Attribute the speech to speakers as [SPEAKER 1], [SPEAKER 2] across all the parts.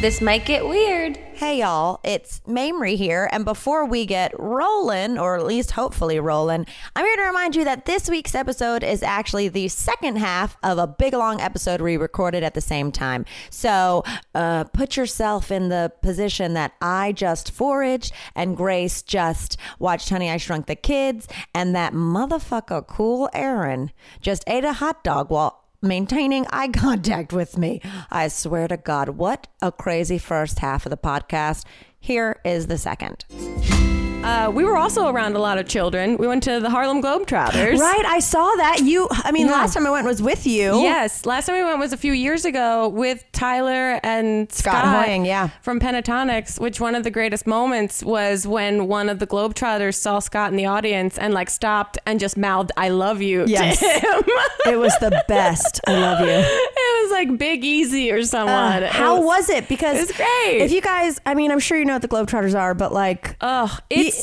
[SPEAKER 1] This might get weird.
[SPEAKER 2] Hey y'all, it's Mamrie here, and before we get rolling, or at least hopefully rolling, I'm here to remind you that this week's episode is actually the second half of a big long episode we recorded at the same time. So uh, put yourself in the position that I just foraged and Grace just watched Honey I Shrunk the Kids, and that motherfucker Cool Aaron just ate a hot dog while maintaining eye contact with me. I swear to God, what a crazy first half of the podcast. Here is the second.
[SPEAKER 3] Uh, we were also around a lot of children. We went to the Harlem Globetrotters.
[SPEAKER 2] Right, I saw that. You, I mean,
[SPEAKER 3] Yeah.
[SPEAKER 2] last time I went was with you.
[SPEAKER 3] Yes, last time we went was a few years ago with Tyler and
[SPEAKER 2] Scott
[SPEAKER 3] Scott,
[SPEAKER 2] Hoying, yeah.
[SPEAKER 3] from Pentatonix. Which one of the greatest moments was when one of the Globetrotters saw Scott in the audience and like stopped and just mouthed "I love you"
[SPEAKER 2] Yes.
[SPEAKER 3] to him.
[SPEAKER 2] It was the best. I love you.
[SPEAKER 3] it was like Big Easy or someone.
[SPEAKER 2] Uh, how was, it? Because
[SPEAKER 3] it's great.
[SPEAKER 2] If you guys, I mean, I'm sure you know what the Globetrotters are, but like,
[SPEAKER 3] Oh, it's.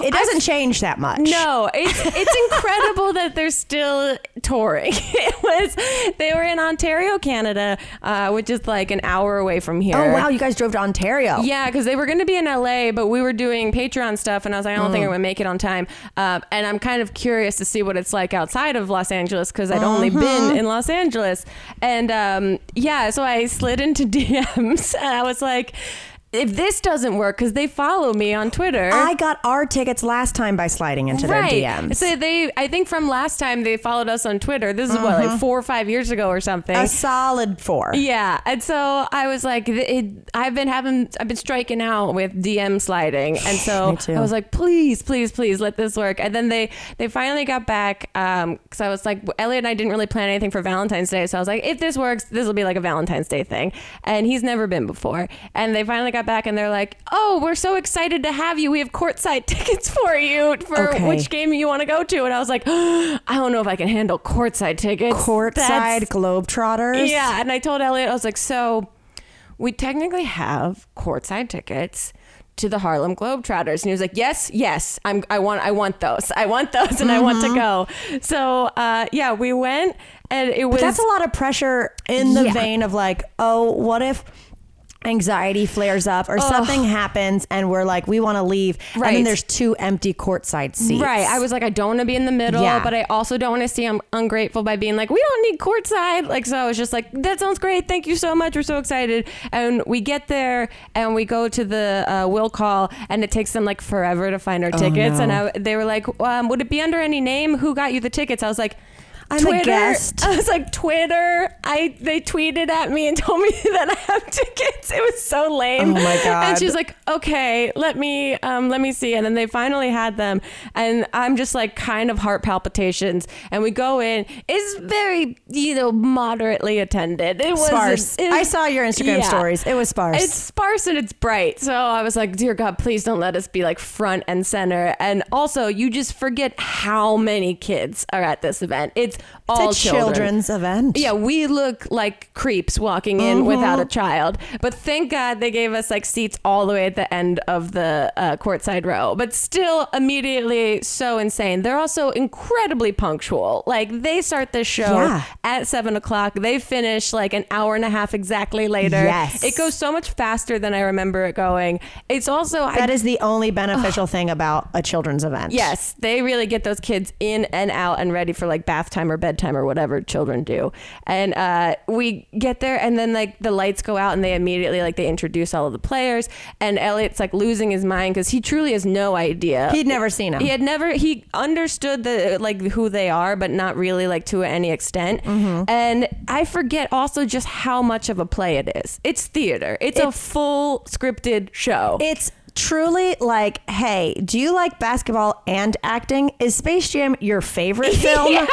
[SPEAKER 2] It doesn't change that much.
[SPEAKER 3] No, it's it's incredible that they're still touring. It was they were in Ontario, Canada, uh, which is like an hour away from here.
[SPEAKER 2] Oh wow, you guys drove to Ontario.
[SPEAKER 3] Yeah, because they were going to be in LA, but we were doing Patreon stuff, and I was like, I don't think I'm going to make it on time. Uh, and I'm kind of curious to see what it's like outside of Los Angeles because I'd only been in Los Angeles. And um, yeah, so I slid into DMs, and I was like, if this doesn't work, because they follow me on Twitter.
[SPEAKER 2] I got our tickets last time by sliding into their DMs.
[SPEAKER 3] So they, I think from last time they followed us on Twitter. This is what, like four or five years ago or something.
[SPEAKER 2] a solid four.
[SPEAKER 3] yeah, and so I was like, it, I've been having, I've been striking out with DM sliding, and so I was like, please, please, please, let this work. And then they, they finally got back, um, because I was like, Elliot and I didn't really plan anything for Valentine's Day, so I was like, if this works, this will be like a Valentine's Day thing, and he's never been before, and they finally got back, and they're like, oh, we're so excited to have you. We have courtside tickets for you for
[SPEAKER 2] Okay.
[SPEAKER 3] which game you want to go to, and I was like, I don't know if I can handle courtside tickets.
[SPEAKER 2] Courtside
[SPEAKER 3] That's-
[SPEAKER 2] Globetrotters.
[SPEAKER 3] yeah, and I told Elliot, I was like, so we technically have courtside tickets to the Harlem Globetrotters, and he was like, yes, yes, I'm, I want, I want those, I want those, and I want to go. So uh, yeah, we went, and it was
[SPEAKER 2] But that's a lot of pressure in the
[SPEAKER 3] Yeah.
[SPEAKER 2] vein of like, oh, what if anxiety flares up or something happens and we're like, we want to leave. And then there's two empty courtside seats.
[SPEAKER 3] Right. I was like, I don't want to be in the middle,
[SPEAKER 2] Yeah.
[SPEAKER 3] but I also don't want to seem ungrateful by being like, we don't need courtside. Like, so I was just like, that sounds great. Thank you so much. We're so excited. And we get there and we go to the uh, will call, and it takes them like forever to find our tickets. And
[SPEAKER 2] no.
[SPEAKER 3] I, they were like, um, would it be under any name? Who got you the tickets? I was like,
[SPEAKER 2] I'm a
[SPEAKER 3] Twitter.
[SPEAKER 2] guest.
[SPEAKER 3] I was like Twitter. I they tweeted at me and told me that I have tickets. It was so lame.
[SPEAKER 2] Oh my God.
[SPEAKER 3] And she's like, okay, let me um, let me see. And then they finally had them, and I'm just like kind of heart palpitations. And we go in. It's very you know moderately attended. It was
[SPEAKER 2] Sparse.
[SPEAKER 3] it-
[SPEAKER 2] I saw your Instagram
[SPEAKER 3] yeah.
[SPEAKER 2] stories. It was sparse.
[SPEAKER 3] It's sparse and it's bright. So I was like, dear God, please don't let us be like front and center. And also, you just forget how many kids are at this event. It's all
[SPEAKER 2] it's a
[SPEAKER 3] children.
[SPEAKER 2] children's event.
[SPEAKER 3] Yeah, we look like creeps walking in
[SPEAKER 2] Mm-hmm.
[SPEAKER 3] without a child. But thank God they gave us like seats all the way at the end of the uh, courtside row. But still, immediately so insane. They're also incredibly punctual. Like they start this show
[SPEAKER 2] Yeah.
[SPEAKER 3] at seven o'clock. They finish like an hour and a half exactly later.
[SPEAKER 2] Yes.
[SPEAKER 3] it goes so much faster than I remember it going. It's also I
[SPEAKER 2] That is the only beneficial thing about a children's event.
[SPEAKER 3] Yes, they really get those kids in and out and ready for like bath time or bedtime or whatever children do. And uh, we get there, and then like the lights go out, and they immediately like they introduce all of the players. And Elliot's like losing his mind because he truly has no idea.
[SPEAKER 2] He'd never seen them.
[SPEAKER 3] He had never he understood the like who they are, but not really like to any extent.
[SPEAKER 2] Mm-hmm.
[SPEAKER 3] And I forget also just how much of a play it is. It's theater. It's, a full scripted show.
[SPEAKER 2] It's truly like, hey, do you like basketball and acting? Is Space Jam your favorite film?
[SPEAKER 3] yeah,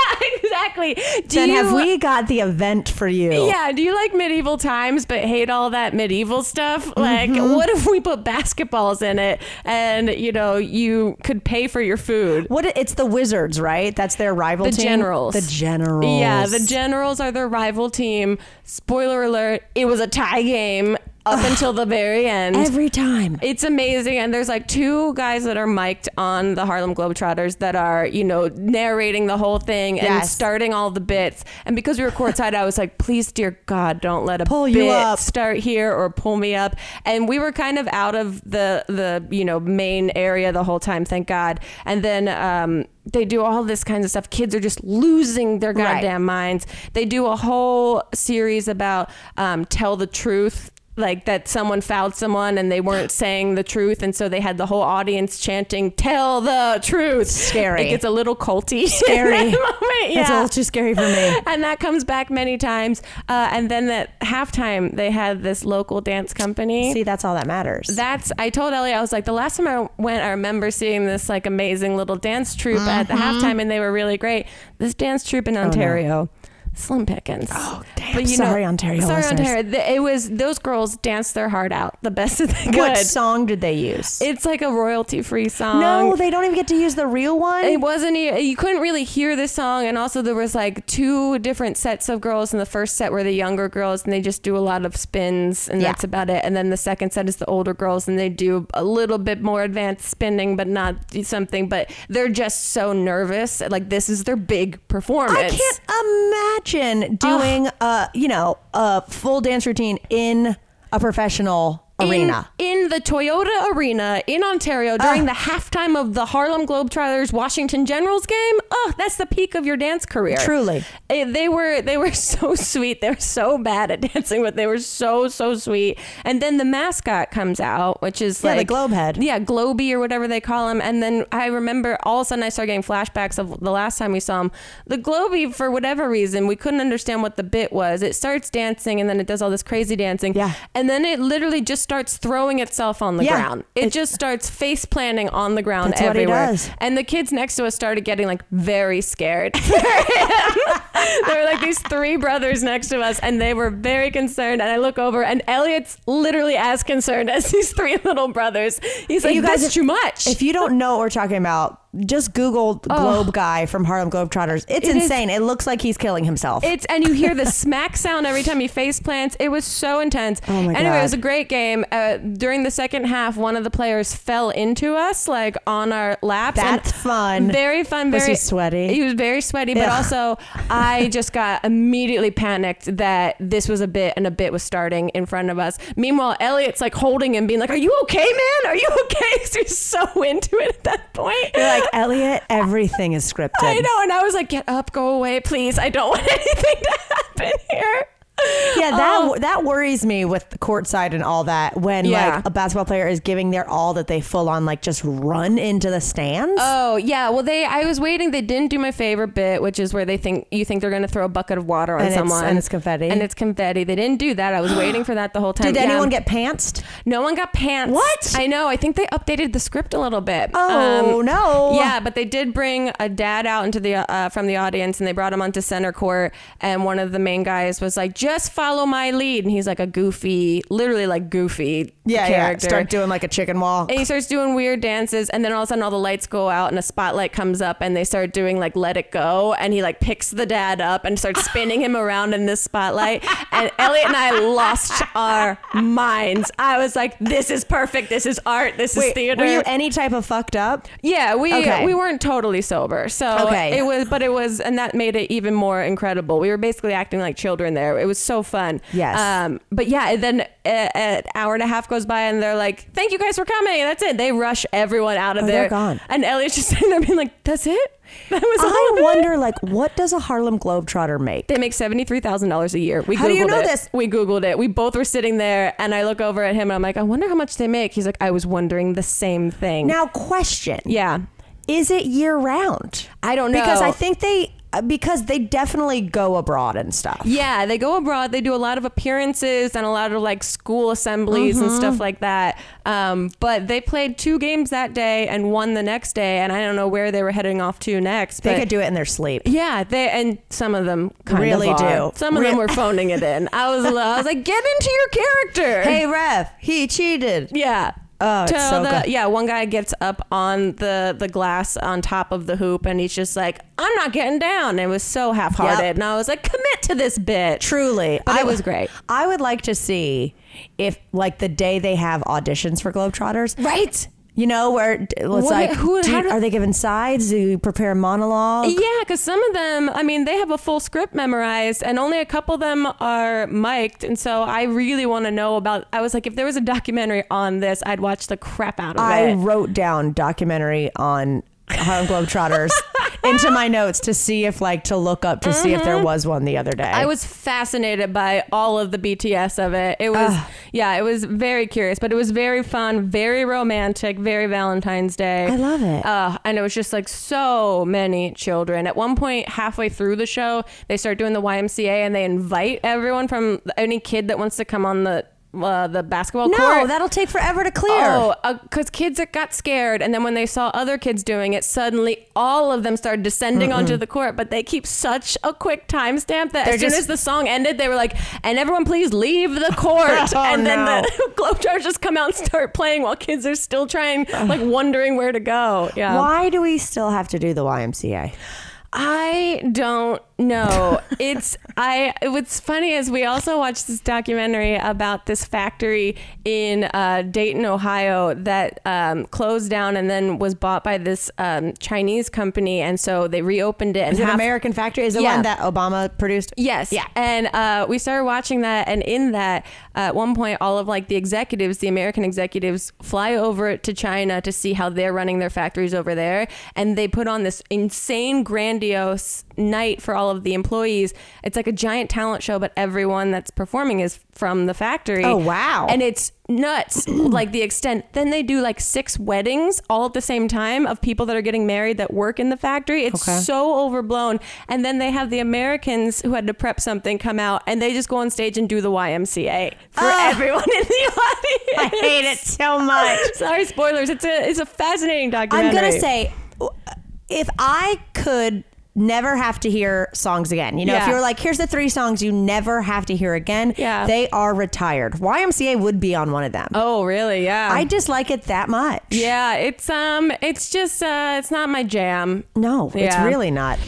[SPEAKER 3] exactly. Do
[SPEAKER 2] Then
[SPEAKER 3] you,
[SPEAKER 2] have we got the event for you?
[SPEAKER 3] Yeah, do you like medieval times but hate all that medieval stuff? Like,
[SPEAKER 2] Mm-hmm.
[SPEAKER 3] what if we put basketballs in it and, you know, you could pay for your food?
[SPEAKER 2] What it's the Wizards, right? That's their rival team.
[SPEAKER 3] The
[SPEAKER 2] team.
[SPEAKER 3] Generals.
[SPEAKER 2] The Generals.
[SPEAKER 3] Yeah, the Generals are their rival team. Spoiler alert, it was a tie game. Up until the very end.
[SPEAKER 2] Every time.
[SPEAKER 3] It's amazing. And there's like two guys that are mic'd on the Harlem Globetrotters that are, you know, narrating the whole thing and
[SPEAKER 2] Yes.
[SPEAKER 3] starting all the bits. And because we were courtside, I was like, please, dear God, don't let a
[SPEAKER 2] Pull
[SPEAKER 3] bit
[SPEAKER 2] you up.
[SPEAKER 3] start here or pull me up. And we were kind of out of the, the you know, main area the whole time, thank God. And then, um, they do all this kinds of stuff. Kids are just losing their
[SPEAKER 2] Right.
[SPEAKER 3] goddamn minds. They do a whole series about um, tell the truth. Like that someone fouled someone and they weren't saying the truth, and so they had the whole audience chanting "Tell the truth."
[SPEAKER 2] Scary.
[SPEAKER 3] It gets a little culty.
[SPEAKER 2] Scary.
[SPEAKER 3] moment.
[SPEAKER 2] It's a little too scary for me.
[SPEAKER 3] and that comes back many times. Uh, and then at halftime, they had this local dance company.
[SPEAKER 2] See, that's all that matters.
[SPEAKER 3] That's I told Ellie I was like the last time I went I remember seeing this like amazing little dance troupe at the
[SPEAKER 2] Mm-hmm.
[SPEAKER 3] halftime and they were really great. This dance troupe in Ontario. Slim Pickens.
[SPEAKER 2] Oh, damn. Sorry, Ontario
[SPEAKER 3] Sorry,
[SPEAKER 2] listeners.
[SPEAKER 3] Ontario. Th- It was those girls danced their heart out the best that they could.
[SPEAKER 2] what song did they use?
[SPEAKER 3] It's like a royalty free song.
[SPEAKER 2] no, they don't even get to use the real one.
[SPEAKER 3] It wasn't. You couldn't really hear this song, and also there was like two different sets of girls. In the first set were the younger girls, and they just do a lot of spins, and
[SPEAKER 2] Yeah.
[SPEAKER 3] that's about it. And then the second set is the older girls, and they do a little bit more advanced spinning, but not something. But they're just so nervous. Like this is their big performance.
[SPEAKER 2] I can't imagine doing a you know a full dance routine in a professional arena.
[SPEAKER 3] In, in the Toyota Arena in Ontario during the halftime of the Harlem Globetrotters Washington Generals game. Oh, that's the peak of your dance career.
[SPEAKER 2] Truly.
[SPEAKER 3] Eh, they were they were so sweet. They were so bad at dancing, but they were so so sweet. And then the mascot comes out, which is
[SPEAKER 2] Yeah, the
[SPEAKER 3] like
[SPEAKER 2] globe head.
[SPEAKER 3] Yeah, Globy or whatever they call him. And then I remember all of a sudden I started getting flashbacks of the last time we saw him. The Globy, for whatever reason, we couldn't understand what the bit was. It starts dancing and then it does all this crazy dancing.
[SPEAKER 2] Yeah.
[SPEAKER 3] And then it literally just starts throwing itself on the
[SPEAKER 2] Yeah.
[SPEAKER 3] ground. It,
[SPEAKER 2] It-
[SPEAKER 3] just starts face planting on the ground
[SPEAKER 2] That's
[SPEAKER 3] everywhere. And the kids next to us started getting like very scared. there were like these three brothers next to us, and they were very concerned. And I look over, and Elliot's literally as concerned as these three little brothers. He's like,
[SPEAKER 2] You guys,
[SPEAKER 3] "That's
[SPEAKER 2] if-
[SPEAKER 3] too much."
[SPEAKER 2] If you don't know what we're talking about, just Google Globe guy from Harlem Globetrotters. It's
[SPEAKER 3] It is-
[SPEAKER 2] insane. it looks like he's killing himself.
[SPEAKER 3] It's and you hear the smack sound every time he face plants. It was so intense.
[SPEAKER 2] Oh my
[SPEAKER 3] anyway, it was a great game. Uh, during the second half, one of the players fell into us like on our laps. and
[SPEAKER 2] That's fun.
[SPEAKER 3] Very fun.
[SPEAKER 2] Was
[SPEAKER 3] Very
[SPEAKER 2] he sweaty?
[SPEAKER 3] He was very sweaty, but
[SPEAKER 2] Ugh.
[SPEAKER 3] also I just got immediately panicked that this was a bit and a bit was starting in front of us. Meanwhile, Elliot's like holding him, being like, "Are you okay, man? Are you okay?" 'Cause he's so into it at that point.
[SPEAKER 2] You're like Elliot. Everything is scripted.
[SPEAKER 3] I know, and I was like, "Get up, go away, please. I don't want anything to happen here."
[SPEAKER 2] Yeah, that
[SPEAKER 3] Oh.
[SPEAKER 2] that worries me with the courtside and all that. When
[SPEAKER 3] Yeah.
[SPEAKER 2] like a basketball player is giving their all, that they full on like just run into the stands.
[SPEAKER 3] Oh yeah, well they I was waiting. They didn't do my favorite bit, which is where they think you think they're going to throw a bucket of water on
[SPEAKER 2] And it's-
[SPEAKER 3] someone,
[SPEAKER 2] and it's confetti.
[SPEAKER 3] and it's confetti. They didn't do that. I was waiting for that the whole time.
[SPEAKER 2] Did
[SPEAKER 3] Yeah.
[SPEAKER 2] anyone get pantsed?
[SPEAKER 3] No one got pants.
[SPEAKER 2] What?
[SPEAKER 3] I know. I think they updated the script a little bit.
[SPEAKER 2] Oh
[SPEAKER 3] Um,
[SPEAKER 2] no!
[SPEAKER 3] Yeah, but they did bring a dad out into the uh, from the audience, and they brought him onto center court. And one of the main guys was like, "Just follow my lead," and he's like a goofy, literally like goofy
[SPEAKER 2] yeah, yeah. Start doing like a chicken walk.
[SPEAKER 3] And he starts doing weird dances, and then all of a sudden, all the lights go out, and a spotlight comes up, and they start doing like "Let It Go," and he like picks the dad up and starts spinning him around in this spotlight. And Elliot and I lost our minds. I was like, "This is perfect. This is art. This is theater."
[SPEAKER 2] were you any type of fucked up?
[SPEAKER 3] yeah, we uh,
[SPEAKER 2] Okay.
[SPEAKER 3] we weren't totally sober, so
[SPEAKER 2] Okay.
[SPEAKER 3] it was, but it was, and that made it even more incredible. We were basically acting like children there. It was so fun.
[SPEAKER 2] Yes.
[SPEAKER 3] Um, but yeah, then uh, an hour and a half goes by, and they're like, "Thank you guys for coming." And that's it. They rush everyone out of
[SPEAKER 2] Oh,
[SPEAKER 3] there.
[SPEAKER 2] they're gone.
[SPEAKER 3] And Elliot's just sitting there being like, "That's it." That was
[SPEAKER 2] I
[SPEAKER 3] of it?
[SPEAKER 2] wonder, like, what does a Harlem Globetrotter make?
[SPEAKER 3] They make seventy three thousand dollars a year. We
[SPEAKER 2] How do you know
[SPEAKER 3] it.
[SPEAKER 2] this?
[SPEAKER 3] We googled it. We both were sitting there, and I look over at him, and I'm like, "I wonder how much they make." He's like, "I was wondering the same thing."
[SPEAKER 2] Now, question:
[SPEAKER 3] yeah,
[SPEAKER 2] Is it year round?
[SPEAKER 3] I don't know
[SPEAKER 2] Because I think they uh, because they definitely go abroad and stuff.
[SPEAKER 3] Yeah, they go abroad. They do a lot of appearances and a lot of like school assemblies and
[SPEAKER 2] Mm-hmm.
[SPEAKER 3] stuff like that. Um, but they played two games that day and one the next day, and I don't know where they were heading off to next.
[SPEAKER 2] They could do it in their sleep.
[SPEAKER 3] yeah, they and some of them kind
[SPEAKER 2] Really
[SPEAKER 3] of
[SPEAKER 2] do.
[SPEAKER 3] Some of them were phoning it in. I was, I was like, get into your character.
[SPEAKER 2] Hey, ref, he cheated.
[SPEAKER 3] yeah.
[SPEAKER 4] Oh, it's so
[SPEAKER 3] the
[SPEAKER 4] good.
[SPEAKER 3] yeah one guy gets up on the the glass on top of the hoop and he's just like i'm not getting down and it was so half-hearted
[SPEAKER 4] Yep.
[SPEAKER 3] and i was like commit to this bit
[SPEAKER 4] Truly,
[SPEAKER 3] But it was great.
[SPEAKER 4] I would like to see if, like, the day they have auditions for Globetrotters,
[SPEAKER 3] right
[SPEAKER 4] You know, where it's
[SPEAKER 3] What-
[SPEAKER 4] like,
[SPEAKER 3] who-
[SPEAKER 4] do are they given sides? Do you prepare a monologue?
[SPEAKER 3] Yeah, because some of them, I mean, they have a full script memorized, and only a couple of them are mic'd. And so I really want to know about. I was like, if there was a documentary on this, I'd watch the crap out of
[SPEAKER 4] I
[SPEAKER 3] it.
[SPEAKER 4] I wrote down documentary on Harlem Globetrotters into my notes to see if, like, to look up to see if there was one the other day.
[SPEAKER 3] Mm-hmm. I was fascinated by all of the BTS of it. It was, yeah, it was very curious, but it was very fun, very romantic, very Valentine's Day.
[SPEAKER 4] I love it.
[SPEAKER 3] Uh, and it was just like so many children. At one point, halfway through the show, they start doing the YMCA and they invite everyone from any kid that wants to come on the uh, the basketball
[SPEAKER 4] no,
[SPEAKER 3] court.
[SPEAKER 4] No, that'll take forever to clear.
[SPEAKER 3] Oh, because kids that got scared, and then when they saw other kids doing it, suddenly all of them started descending onto the court. But they keep such a quick timestamp that
[SPEAKER 4] They're
[SPEAKER 3] as soon as the song ended, they were like, "And everyone, please leave the court."
[SPEAKER 4] Oh,
[SPEAKER 3] and then
[SPEAKER 4] no.
[SPEAKER 3] the Globetrotters just come out and start playing while kids are still trying, like wondering where to go. Yeah.
[SPEAKER 4] Why do we still have to do the YMCA?
[SPEAKER 3] I don't know. It's I. What's funny is we also watched this documentary about this factory in uh, Dayton, Ohio, that um, closed down and then was bought by this um, Chinese company, and so they reopened it. And
[SPEAKER 4] Is it
[SPEAKER 3] half-
[SPEAKER 4] American Factory? Is it
[SPEAKER 3] Yeah.
[SPEAKER 4] one that Obama produced?
[SPEAKER 3] Yes.
[SPEAKER 4] Yeah.
[SPEAKER 3] And uh, we started watching that, and in that, uh, at one point, all of like the executives, the American executives, fly over to China to see how they're running their factories over there, and they put on this insane, grandiose night for all of the employees. It's like a giant talent show, but everyone that's performing is from the factory.
[SPEAKER 4] Oh, wow.
[SPEAKER 3] And it's nuts, like the extent. Then they do like six weddings all at the same time of people that are getting married that work in the factory. It's
[SPEAKER 4] Okay.
[SPEAKER 3] so overblown. And then they have the Americans who had to prep something come out and they just go on stage and do the YMCA for
[SPEAKER 4] Ah.
[SPEAKER 3] everyone in the audience.
[SPEAKER 4] I hate it so much.
[SPEAKER 3] Sorry, spoilers. It's a it's a fascinating documentary.
[SPEAKER 4] I'm gonna say, if I could never have to hear songs again, you know, if you're like, here's the three songs you never have to hear again,
[SPEAKER 3] Yeah.
[SPEAKER 4] they are retired. YMCA would be on one of them.
[SPEAKER 3] Oh, really? Yeah.
[SPEAKER 4] I dislike it that much.
[SPEAKER 3] yeah, it's um, it's just uh, it's not my jam.
[SPEAKER 4] No, it's really not.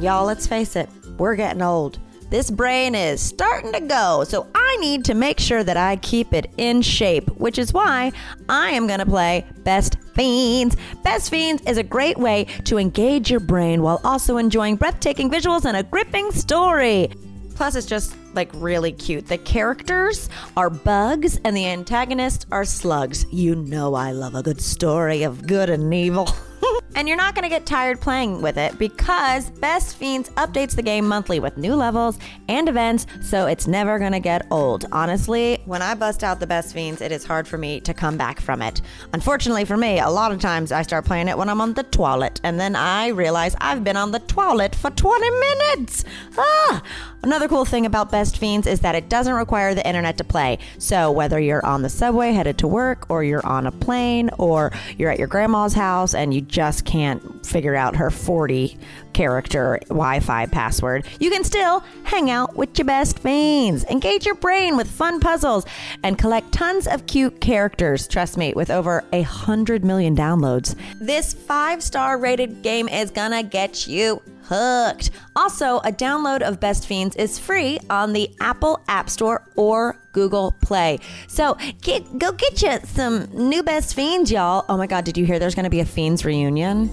[SPEAKER 4] Y'all, let's face it, we're getting old. This brain is starting to go, so I need to make sure that I keep it in shape, which is why I am going to play Best Fiends. Best Fiends is a great way to engage your brain while also enjoying breathtaking visuals and a gripping story. Plus, it's just like really cute. The characters are bugs and the antagonists are slugs. You know, I love a good story of good and evil. and you're not going to get tired playing with it because Best Fiends updates the game monthly with new levels and events, so it's never going to get old. Honestly, when I bust out the Best Fiends, it is hard for me to come back from it. Unfortunately for me, a lot of times I start playing it when I'm on the toilet, and then I realize I've been on the toilet for 20 minutes. Ah! Another cool thing about Best Fiends is that it doesn't require the internet to play. So whether you're on the subway headed to work, or you're on a plane, or you're at your grandma's house and you just can't figure out her 40 character Wi Fi password, you can still hang out with your best fiends. Engage your brain with fun puzzles and collect tons of cute characters. Trust me, with over a hundred million downloads, this five star rated game is gonna get you hooked. Also, a download of Best Fiends is free on the Apple App Store or Google Play. So get, go get you some new Best Fiends, y'all. Oh my God, did you hear there's going to be a Fiends reunion?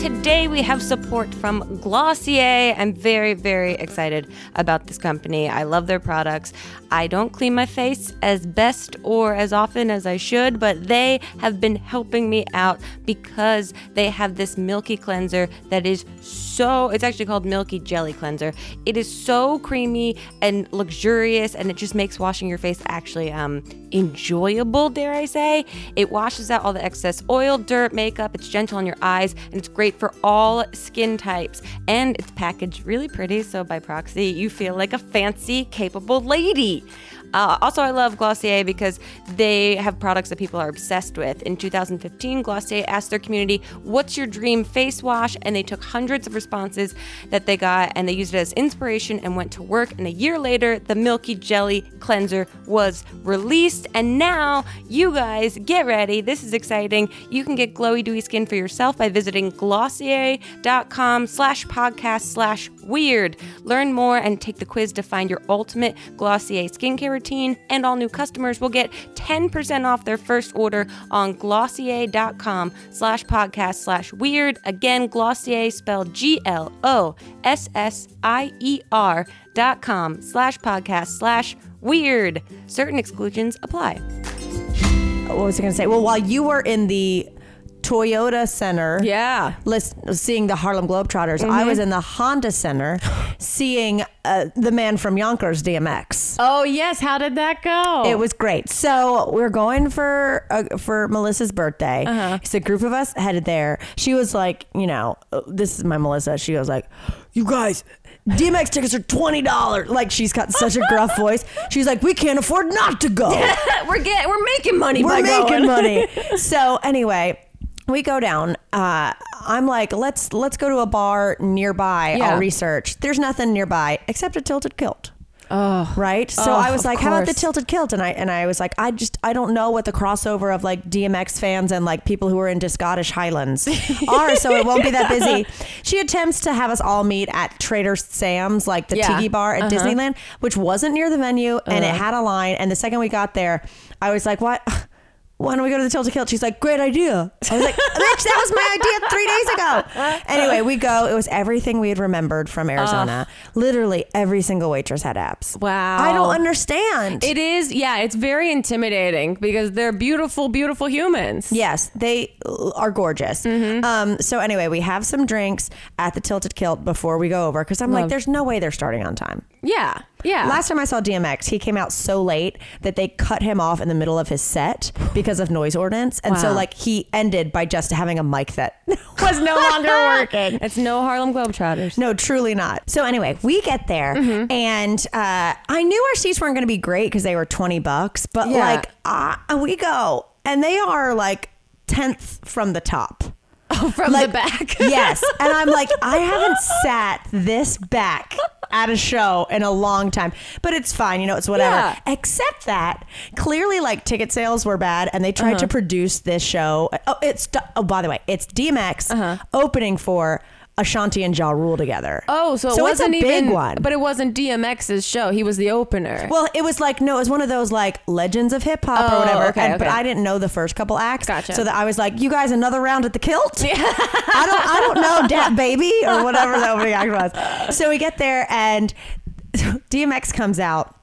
[SPEAKER 1] Today we have support from Glossier. I'm very, very excited about this company. I love their products. I don't clean my face as best or as often as I should, but they have been helping me out because they have this milky cleanser that is so, it's actually called Milky Jelly Cleanser. It is so creamy and luxurious, and it just makes washing your face actually um, enjoyable, dare I say. It washes out all the excess oil, dirt, makeup. It's gentle on your eyes, and it's great great for all skin types, and it's packaged really pretty, so by proxy, you feel like a fancy, capable lady. Uh, also, I love Glossier because they have products that people are obsessed with. In 2015, Glossier asked their community, What's your dream face wash? And they took hundreds of responses that they got and they used it as inspiration and went to work. And a year later, the Milky Jelly Cleanser was released. And now, you guys, get ready. This is exciting. You can get glowy, dewy skin for yourself by visiting glossier.com slash podcast slash weird. Learn more and take the quiz to find your ultimate Glossier skincare routine. And all new customers will get 10% off their first order on glossier.com slash podcast slash weird. Again, Glossier spelled G L O S S I E R dot com slash podcast slash weird. Certain exclusions apply.
[SPEAKER 2] What was I going to say? Well, while you were in the Toyota Center,
[SPEAKER 3] Yeah.
[SPEAKER 2] list, seeing the Harlem Globetrotters, I was in the Honda Center seeing uh, the man from Yonkers, DMX.
[SPEAKER 3] Oh yes. How did that go?
[SPEAKER 2] It was great. So we're going for uh, for Melissa's birthday. It's a group of us headed there. She was like, you know, uh, this is my Melissa. She was like, you guys. DMX tickets are twenty dollars. Like she's got such a gruff voice. She's like, we can't afford not to go.
[SPEAKER 3] we're getting we're making money.
[SPEAKER 2] We're making
[SPEAKER 3] going.
[SPEAKER 2] money. So anyway, we go down. Uh, I'm like, let's let's go to a bar nearby.
[SPEAKER 3] Yeah.
[SPEAKER 2] I'll research. There's nothing nearby except a tilted kilt.
[SPEAKER 3] Oh.
[SPEAKER 2] Right. So
[SPEAKER 3] Oh,
[SPEAKER 2] I was like, how about the tilted kilt? And I and I was like, I just I don't know what the crossover of like DMX fans and like people who are into Scottish Highlands are. So it won't be that busy. She attempts to have us all meet at Trader Sam's, like the
[SPEAKER 3] Yeah.
[SPEAKER 2] tiki bar at
[SPEAKER 3] Uh-huh.
[SPEAKER 2] Disneyland, which wasn't near the venue and it had a line. And the second we got there, I was like, what? Why don't we go to the Tilted Kilt? She's like, great idea. I was like, bitch, that was my idea three days ago. Anyway, we go. It was everything we had remembered from Arizona. Literally every single waitress had abs.
[SPEAKER 3] Wow.
[SPEAKER 2] I don't understand.
[SPEAKER 3] It is. Yeah. It's very intimidating because they're beautiful, beautiful humans.
[SPEAKER 2] Yes, they are gorgeous.
[SPEAKER 3] Mm-hmm.
[SPEAKER 2] Um, so anyway, we have some drinks at the Tilted Kilt before we go over because I'm like, there's no way they're starting on time.
[SPEAKER 3] Yeah. Yeah.
[SPEAKER 2] Last time I saw DMX, he came out so late that they cut him off in the middle of his set because of noise ordinance, and so like he ended by just having a mic that was no longer working.
[SPEAKER 3] It's no Harlem Globetrotters.
[SPEAKER 2] No, truly not. So anyway, we get there,
[SPEAKER 3] Mm-hmm.
[SPEAKER 2] and uh, I knew our seats weren't going to be great because they were twenty bucks, but
[SPEAKER 3] Yeah.
[SPEAKER 2] like uh, we go, and they are like tenth from the top.
[SPEAKER 3] From
[SPEAKER 2] Like,
[SPEAKER 3] the back.
[SPEAKER 2] yes. And I'm like, I haven't sat this back at a show in a long time, but it's fine. You know, it's whatever.
[SPEAKER 3] Yeah.
[SPEAKER 2] Except that clearly, like, ticket sales were bad and they tried to uh-huh. produce this show. Oh, it's, oh, by the way, it's DMX uh-huh. opening for Ashanti and Ja Rule together.
[SPEAKER 3] Oh, so it
[SPEAKER 2] it's a
[SPEAKER 3] wasn't
[SPEAKER 2] big
[SPEAKER 3] even.
[SPEAKER 2] one.
[SPEAKER 3] But it wasn't DMX's show. He was the opener.
[SPEAKER 2] Well, it was like no, it was one of those like legends of hip hop or
[SPEAKER 3] Oh,
[SPEAKER 2] whatever.
[SPEAKER 3] okay,
[SPEAKER 2] and, But. I didn't know the first couple acts,
[SPEAKER 3] Gotcha.
[SPEAKER 2] so that I was like, "You guys, another round at the kilt." I don't, I don't know, DaBaby or whatever the opening act was. So we get there, and DMX comes out.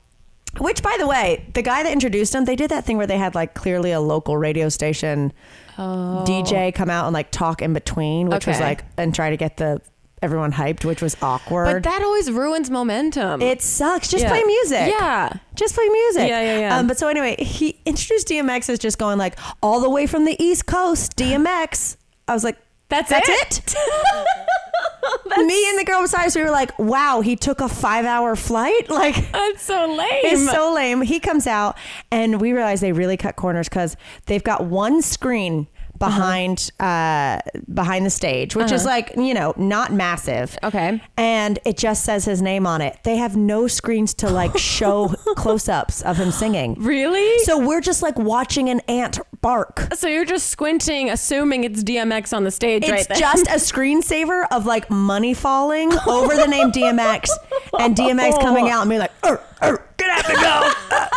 [SPEAKER 2] Which, by the way, the guy that introduced him, they did that thing where they had like clearly a local radio station DJ come out and like talk in between, which was like and try to get the everyone hyped, which was awkward.
[SPEAKER 3] but that always ruins momentum.
[SPEAKER 2] It sucks. Just
[SPEAKER 3] Yeah.
[SPEAKER 2] play music.
[SPEAKER 3] Yeah.
[SPEAKER 2] Just play music.
[SPEAKER 3] Yeah, yeah, yeah.
[SPEAKER 2] Um, but so anyway, he introduced DMX as just going like all the way from the East Coast, DMX. I was like,
[SPEAKER 3] That's
[SPEAKER 2] that's
[SPEAKER 3] it?
[SPEAKER 2] it. Me and the girl beside us, we were like, wow, he took a five hour flight. Like,
[SPEAKER 3] That's so lame.
[SPEAKER 2] it's so lame. He comes out, and we realize they really cut corners because they've got one screen behind uh behind the stage which is like you know not massive
[SPEAKER 3] Okay.
[SPEAKER 2] and it just says his name on it they have no screens to like show close-ups of him singing
[SPEAKER 3] really?
[SPEAKER 2] so we're just like watching an ant bark
[SPEAKER 3] So you're just squinting, assuming it's DMX on the stage
[SPEAKER 2] it's
[SPEAKER 3] right
[SPEAKER 2] just a screensaver of like money falling over the name DMX and DMX coming out and being like, "Er, er, get out and go.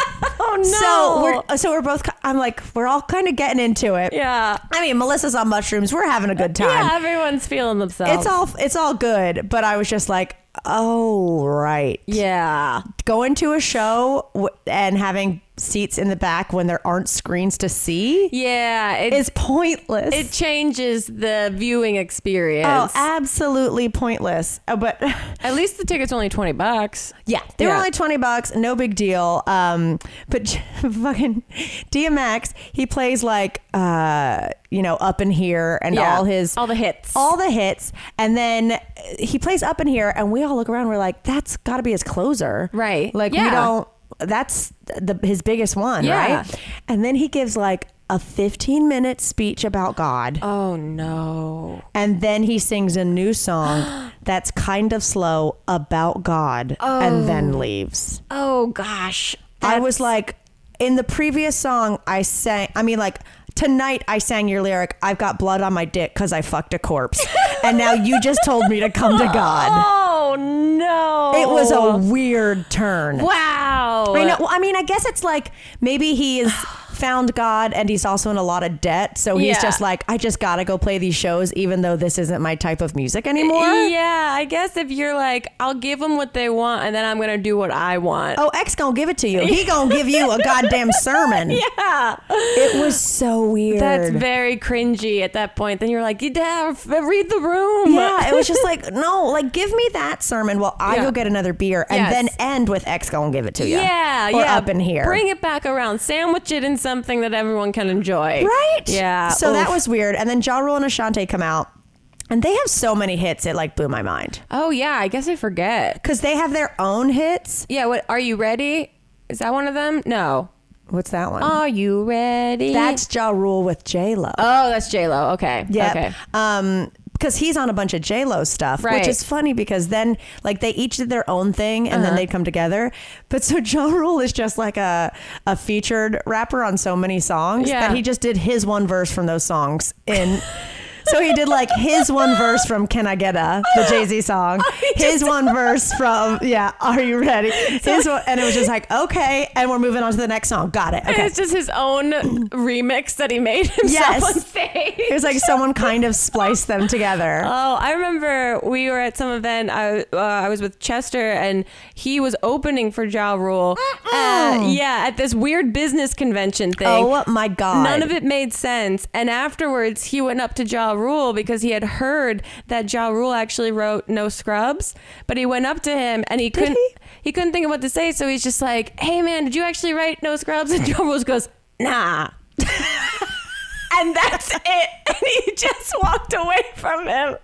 [SPEAKER 3] oh no.
[SPEAKER 2] So we're so we're both. I'm like we're all kind of getting into it.
[SPEAKER 3] yeah.
[SPEAKER 2] I mean, Melissa's on mushrooms. We're having a good time.
[SPEAKER 3] Yeah, everyone's feeling themselves.
[SPEAKER 2] It's all it's all good. But I was just like, oh right,
[SPEAKER 3] Yeah.
[SPEAKER 2] going to a show w- and having seats in the back when there aren't screens to see
[SPEAKER 3] Yeah. It,
[SPEAKER 2] is pointless.
[SPEAKER 3] it changes the viewing experience.
[SPEAKER 2] oh, absolutely pointless. Uh, But
[SPEAKER 3] At least the ticket's only 20 bucks.
[SPEAKER 2] Yeah, they were
[SPEAKER 3] Yeah.
[SPEAKER 2] only twenty bucks, no big deal. Um, but fucking DMX, he plays like uh, you know, up in here and
[SPEAKER 3] Yeah.
[SPEAKER 2] all his
[SPEAKER 3] All the hits.
[SPEAKER 2] all the hits, and then uh, he plays up in here, and we all look around. We're like, that's got to be his closer,
[SPEAKER 3] Right.
[SPEAKER 2] Like we
[SPEAKER 3] Yeah.
[SPEAKER 2] don't. That's the his biggest one,
[SPEAKER 3] Yeah.
[SPEAKER 2] right? And then he gives like a 15 minute speech about God.
[SPEAKER 3] Oh no.
[SPEAKER 2] And then he sings a new song that's kind of slow about God and then oh. leaves.
[SPEAKER 3] Oh gosh.
[SPEAKER 2] I was like, in the previous song, I sang, I mean, like, tonight I sang your lyric, I've got blood on my dick because I fucked a corpse. and now you just told me to come to God.
[SPEAKER 3] Oh no.
[SPEAKER 2] It was a weird turn.
[SPEAKER 3] wow.
[SPEAKER 2] I know. Well, I mean, I guess it's like maybe he is found God and he's also in a lot of debt. So he's
[SPEAKER 3] Yeah.
[SPEAKER 2] just like, I just got to go play these shows, even though this isn't my type of music anymore.
[SPEAKER 3] Uh, yeah, I guess if you're like, I'll give them what they want, and then I'm gonna do what I want.
[SPEAKER 2] Oh, X gonna give it to you. He gonna give you a goddamn sermon.
[SPEAKER 3] yeah.
[SPEAKER 2] It was so weird.
[SPEAKER 3] That's very cringy at that point. Then you're like, yeah, uh, f- uh, read the room.
[SPEAKER 2] yeah, it was just like, no, like give me that sermon while I
[SPEAKER 3] Yeah.
[SPEAKER 2] go get another beer and
[SPEAKER 3] Yes.
[SPEAKER 2] then end with X gonna give it to you.
[SPEAKER 3] Yeah,
[SPEAKER 2] or
[SPEAKER 3] yeah.
[SPEAKER 2] up in here.
[SPEAKER 3] Bring it back around. Sandwich it in something that everyone can enjoy.
[SPEAKER 2] Right?
[SPEAKER 3] Yeah.
[SPEAKER 2] So that was weird. And then Ja Rule and Ashanti come out. And they have so many hits, it like blew my mind.
[SPEAKER 3] Oh yeah, I guess I forget.
[SPEAKER 2] Because they have their own hits.
[SPEAKER 3] Yeah. What? Are you ready? Is that one of them? No.
[SPEAKER 2] What's that one?
[SPEAKER 3] Are you ready?
[SPEAKER 2] That's Ja Rule with J Lo.
[SPEAKER 3] Oh, that's J Lo. Okay.
[SPEAKER 2] Yeah.
[SPEAKER 3] Okay.
[SPEAKER 2] Um, because he's on a bunch of J Lo stuff, which is funny because then like they each did their own thing and then uh-huh. they'd come together. But so Ja Rule is just like a a featured rapper on so many songs
[SPEAKER 3] Yeah.
[SPEAKER 2] that he just did his one verse from those songs in. So he did like his one verse from "Can I Get a" the Jay Z song, his one verse from yeah, "Are You Ready?" His one, and it was just like okay, and we're moving on to the next song. Got it. Okay.
[SPEAKER 3] It's just his own remix that he made himself
[SPEAKER 2] Yes.
[SPEAKER 3] on stage.
[SPEAKER 2] It was like someone kind of spliced them together.
[SPEAKER 3] Oh, I remember we were at some event. I uh, I was with Chester, and he was opening for Ja Rule. Uh, yeah, at this weird business convention thing.
[SPEAKER 2] Oh my god!
[SPEAKER 3] None of it made sense. And afterwards, he went up to Ja Rule because he had heard that Ja Rule actually wrote No Scrubs. But he went up to him and he couldn't
[SPEAKER 2] he?
[SPEAKER 3] couldn't think of what to say. So he's just like, "Hey man, did you actually write No Scrubs?" And Ja Rule goes, "Nah." and that's it. And he just walked away from him.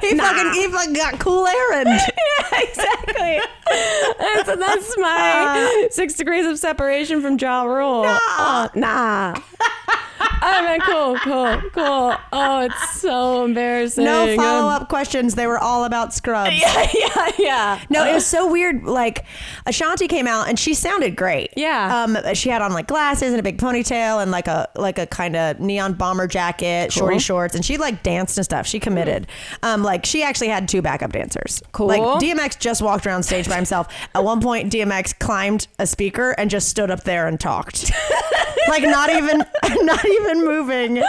[SPEAKER 2] He fucking he fucking got Cool Aaron'd.
[SPEAKER 3] yeah, exactly. and so that's my uh. six degrees of separation from Ja Rule. Nah. nah. Oh man, cool, cool, cool. Oh, it's so embarrassing.
[SPEAKER 2] No follow up questions. They were all about scrubs.
[SPEAKER 3] Yeah, yeah, yeah.
[SPEAKER 2] No, it was so weird. Like Ashanti came out and she sounded great.
[SPEAKER 3] Yeah.
[SPEAKER 2] Um, she had on like glasses and a big ponytail and like a like a kind of neon bomber jacket, shorty shorts, and she like danced and stuff. She committed. Um, like she actually had two backup dancers.
[SPEAKER 3] Cool.
[SPEAKER 2] Like DMX just walked around stage by himself. At one point, DMX climbed a speaker and just stood up there and talked. like not even not even moving. It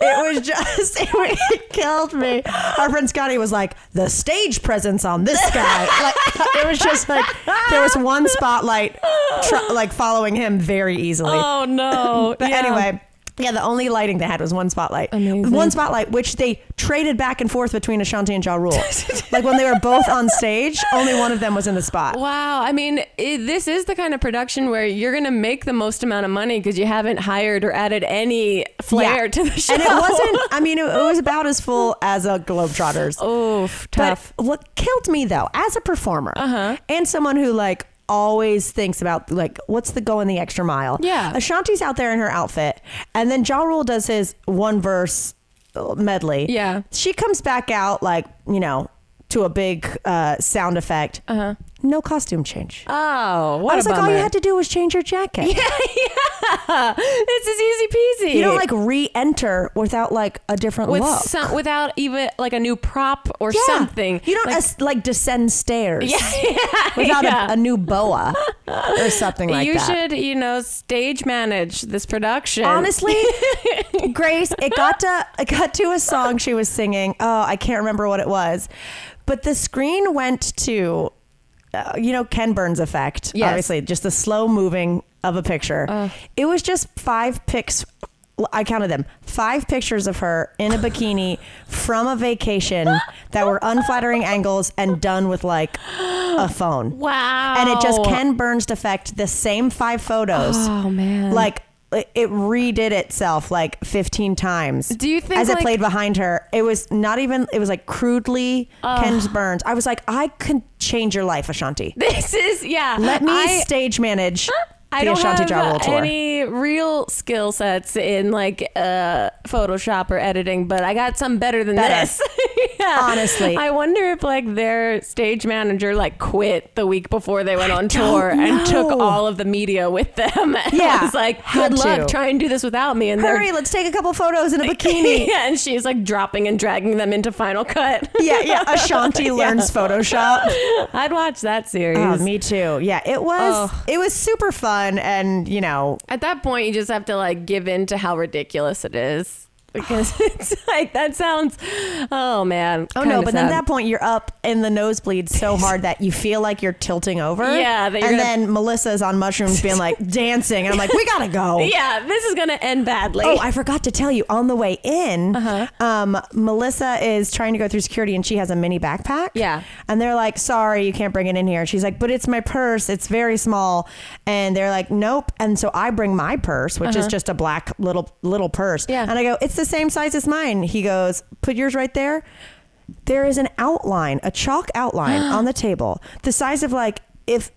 [SPEAKER 2] was just it, it killed me. Our friend Scotty was like the stage presence on this guy. Like it was just like there was one spotlight tr- like following him very easily.
[SPEAKER 3] Oh no.
[SPEAKER 2] But
[SPEAKER 3] Yeah.
[SPEAKER 2] anyway. Yeah, the only lighting they had was one spotlight.
[SPEAKER 3] Amazing.
[SPEAKER 2] One spotlight, which they traded back and forth between Ashanti and Ja Rule. like when they were both on stage, only one of them was in the spot.
[SPEAKER 3] Wow. I mean, it, this is the kind of production where you're going to make the most amount of money because you haven't hired or added any flair
[SPEAKER 2] Yeah.
[SPEAKER 3] to the show.
[SPEAKER 2] And it wasn't, I mean, it, it was about as full as a Globetrotters.
[SPEAKER 3] Oof, tough.
[SPEAKER 2] But what killed me though, as a performer
[SPEAKER 3] Uh-huh.
[SPEAKER 2] and someone who like always thinks about like what's the going the extra mile.
[SPEAKER 3] Yeah.
[SPEAKER 2] Ashanti's out there in her outfit, and then Ja Rule does his one verse uh, medley.
[SPEAKER 3] Yeah.
[SPEAKER 2] She comes back out like you know to a big uh, sound effect.
[SPEAKER 3] Uh-huh.
[SPEAKER 2] No costume change.
[SPEAKER 3] Oh, what
[SPEAKER 2] I was like, all you had to do was change your jacket.
[SPEAKER 3] yeah, yeah. this is easy peasy.
[SPEAKER 2] You don't like re-enter without like a different
[SPEAKER 3] with
[SPEAKER 2] look.
[SPEAKER 3] some, without even like a new prop or
[SPEAKER 2] Yeah.
[SPEAKER 3] something.
[SPEAKER 2] You don't
[SPEAKER 3] like,
[SPEAKER 2] like, like descend stairs.
[SPEAKER 3] yeah, yeah,
[SPEAKER 2] without
[SPEAKER 3] yeah.
[SPEAKER 2] a, a new boa or something like
[SPEAKER 3] you
[SPEAKER 2] that.
[SPEAKER 3] You should, you know, stage manage this production.
[SPEAKER 2] Honestly, Grace, it got to it got to a song she was singing. Oh, I can't remember what it was, but the screen went to, uh, you know, Ken Burns effect.
[SPEAKER 3] Yes.
[SPEAKER 2] Obviously, just the slow moving of a picture. It was just five pics. I counted them. Five pictures of her in a bikini from a vacation that were unflattering angles and done with like a phone.
[SPEAKER 3] wow.
[SPEAKER 2] And it just Ken Burns effect the same five photos
[SPEAKER 3] Oh man.
[SPEAKER 2] like it redid itself like 15 times.
[SPEAKER 3] Do you think,
[SPEAKER 2] as it played behind her, it was not even it was like crudely Ken's Burns. I was like, I could change your life, Ashanti.
[SPEAKER 3] This is yeah.
[SPEAKER 2] Let me
[SPEAKER 3] I,
[SPEAKER 2] stage manage
[SPEAKER 3] I don't
[SPEAKER 2] Ashanti
[SPEAKER 3] have
[SPEAKER 2] Ja Rule tour.
[SPEAKER 3] any real skill sets in like uh, Photoshop or editing, but I got some better than
[SPEAKER 2] Better.
[SPEAKER 3] this. yeah.
[SPEAKER 2] Honestly.
[SPEAKER 3] I wonder if like their stage manager like quit the week before they went on tour and took all of the media with them. And
[SPEAKER 2] Yeah,
[SPEAKER 3] was like, good luck,
[SPEAKER 2] to.
[SPEAKER 3] try and do this without me. And
[SPEAKER 2] Hurry, let's take a couple photos in a bikini.
[SPEAKER 3] yeah, and she's like dropping and dragging them into Final Cut.
[SPEAKER 2] yeah, yeah. Ashanti learns Photoshop.
[SPEAKER 3] I'd watch that series.
[SPEAKER 2] Oh, me too. Yeah, it was
[SPEAKER 3] Oh.
[SPEAKER 2] it was super fun and you know,
[SPEAKER 3] At that point, you just have to like give in to how ridiculous it is because it's like that sounds. Oh man.
[SPEAKER 2] Oh no! But then at that point, you're up in the nosebleed so hard that you feel like you're tilting over.
[SPEAKER 3] Yeah,
[SPEAKER 2] and
[SPEAKER 3] gonna-
[SPEAKER 2] then Melissa's on mushrooms, being like dancing, and I'm like, we gotta go.
[SPEAKER 3] Yeah, this is gonna end badly.
[SPEAKER 2] Oh, I forgot to tell you. On the way in,
[SPEAKER 3] Uh-huh.
[SPEAKER 2] um, Melissa is trying to go through security, and she has a mini backpack.
[SPEAKER 3] Yeah.
[SPEAKER 2] and they're like, "Sorry, you can't bring it in here." She's like, "But it's my purse. It's very small." And they're like, "Nope." And so I bring my purse, which is just a black little little purse.
[SPEAKER 3] Uh-huh. Yeah.
[SPEAKER 2] and I go, "It's the same size as mine." He goes, "Put yours right there." There is an outline, a chalk outline on the table, the size of like if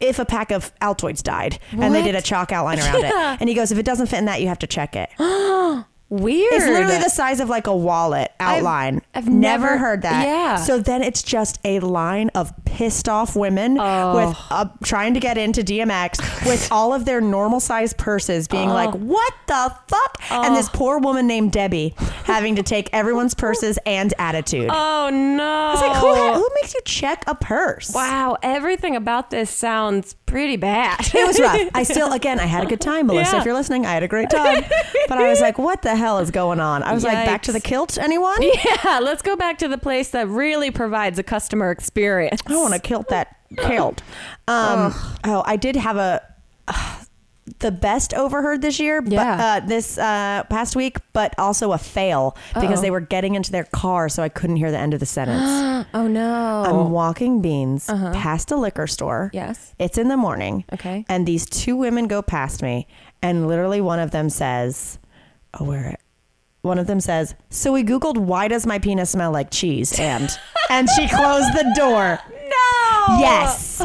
[SPEAKER 2] if a pack of Altoids died and they
[SPEAKER 3] What?
[SPEAKER 2] did a chalk outline around it. And he goes, if it doesn't fit in that, you have to check it.
[SPEAKER 3] Weird.
[SPEAKER 2] It's literally the size of like a wallet outline.
[SPEAKER 3] I've
[SPEAKER 2] never,
[SPEAKER 3] never-
[SPEAKER 2] heard that.
[SPEAKER 3] yeah.
[SPEAKER 2] So then it's just a line of pissed off women
[SPEAKER 3] Oh.
[SPEAKER 2] with uh, trying to get into DMX with all of their normal sized purses being like, "What the fuck?" And this poor woman named Debbie having to take everyone's purses and attitude.
[SPEAKER 3] Oh no.
[SPEAKER 2] Like, who, who makes you check a purse?
[SPEAKER 3] Wow, everything about this sounds pretty bad.
[SPEAKER 2] It was rough. I still, again, I had a good time, Melissa.
[SPEAKER 3] Yeah.
[SPEAKER 2] If you're listening, I had a great time. But I was like, what the hell is going on? I was like, back to the kilt, anyone?
[SPEAKER 3] yeah, let's go back to the place that really provides a customer experience.
[SPEAKER 2] I want to kilt that kilt. Um, oh, I did have a the best overheard this year, but uh, this uh, past week, but also a fail because
[SPEAKER 3] Uh-oh.
[SPEAKER 2] they were getting into their car, so I couldn't hear the end of the sentence.
[SPEAKER 3] Oh no.
[SPEAKER 2] I'm walking beans past a liquor store.
[SPEAKER 3] Yes.
[SPEAKER 2] It's in the morning.
[SPEAKER 3] Okay.
[SPEAKER 2] And these two women go past me, and literally one of them says, "Oh, where?" One of them says, "So we googled why does my penis smell like cheese?" And and she closed the door.
[SPEAKER 3] no.
[SPEAKER 2] Yes.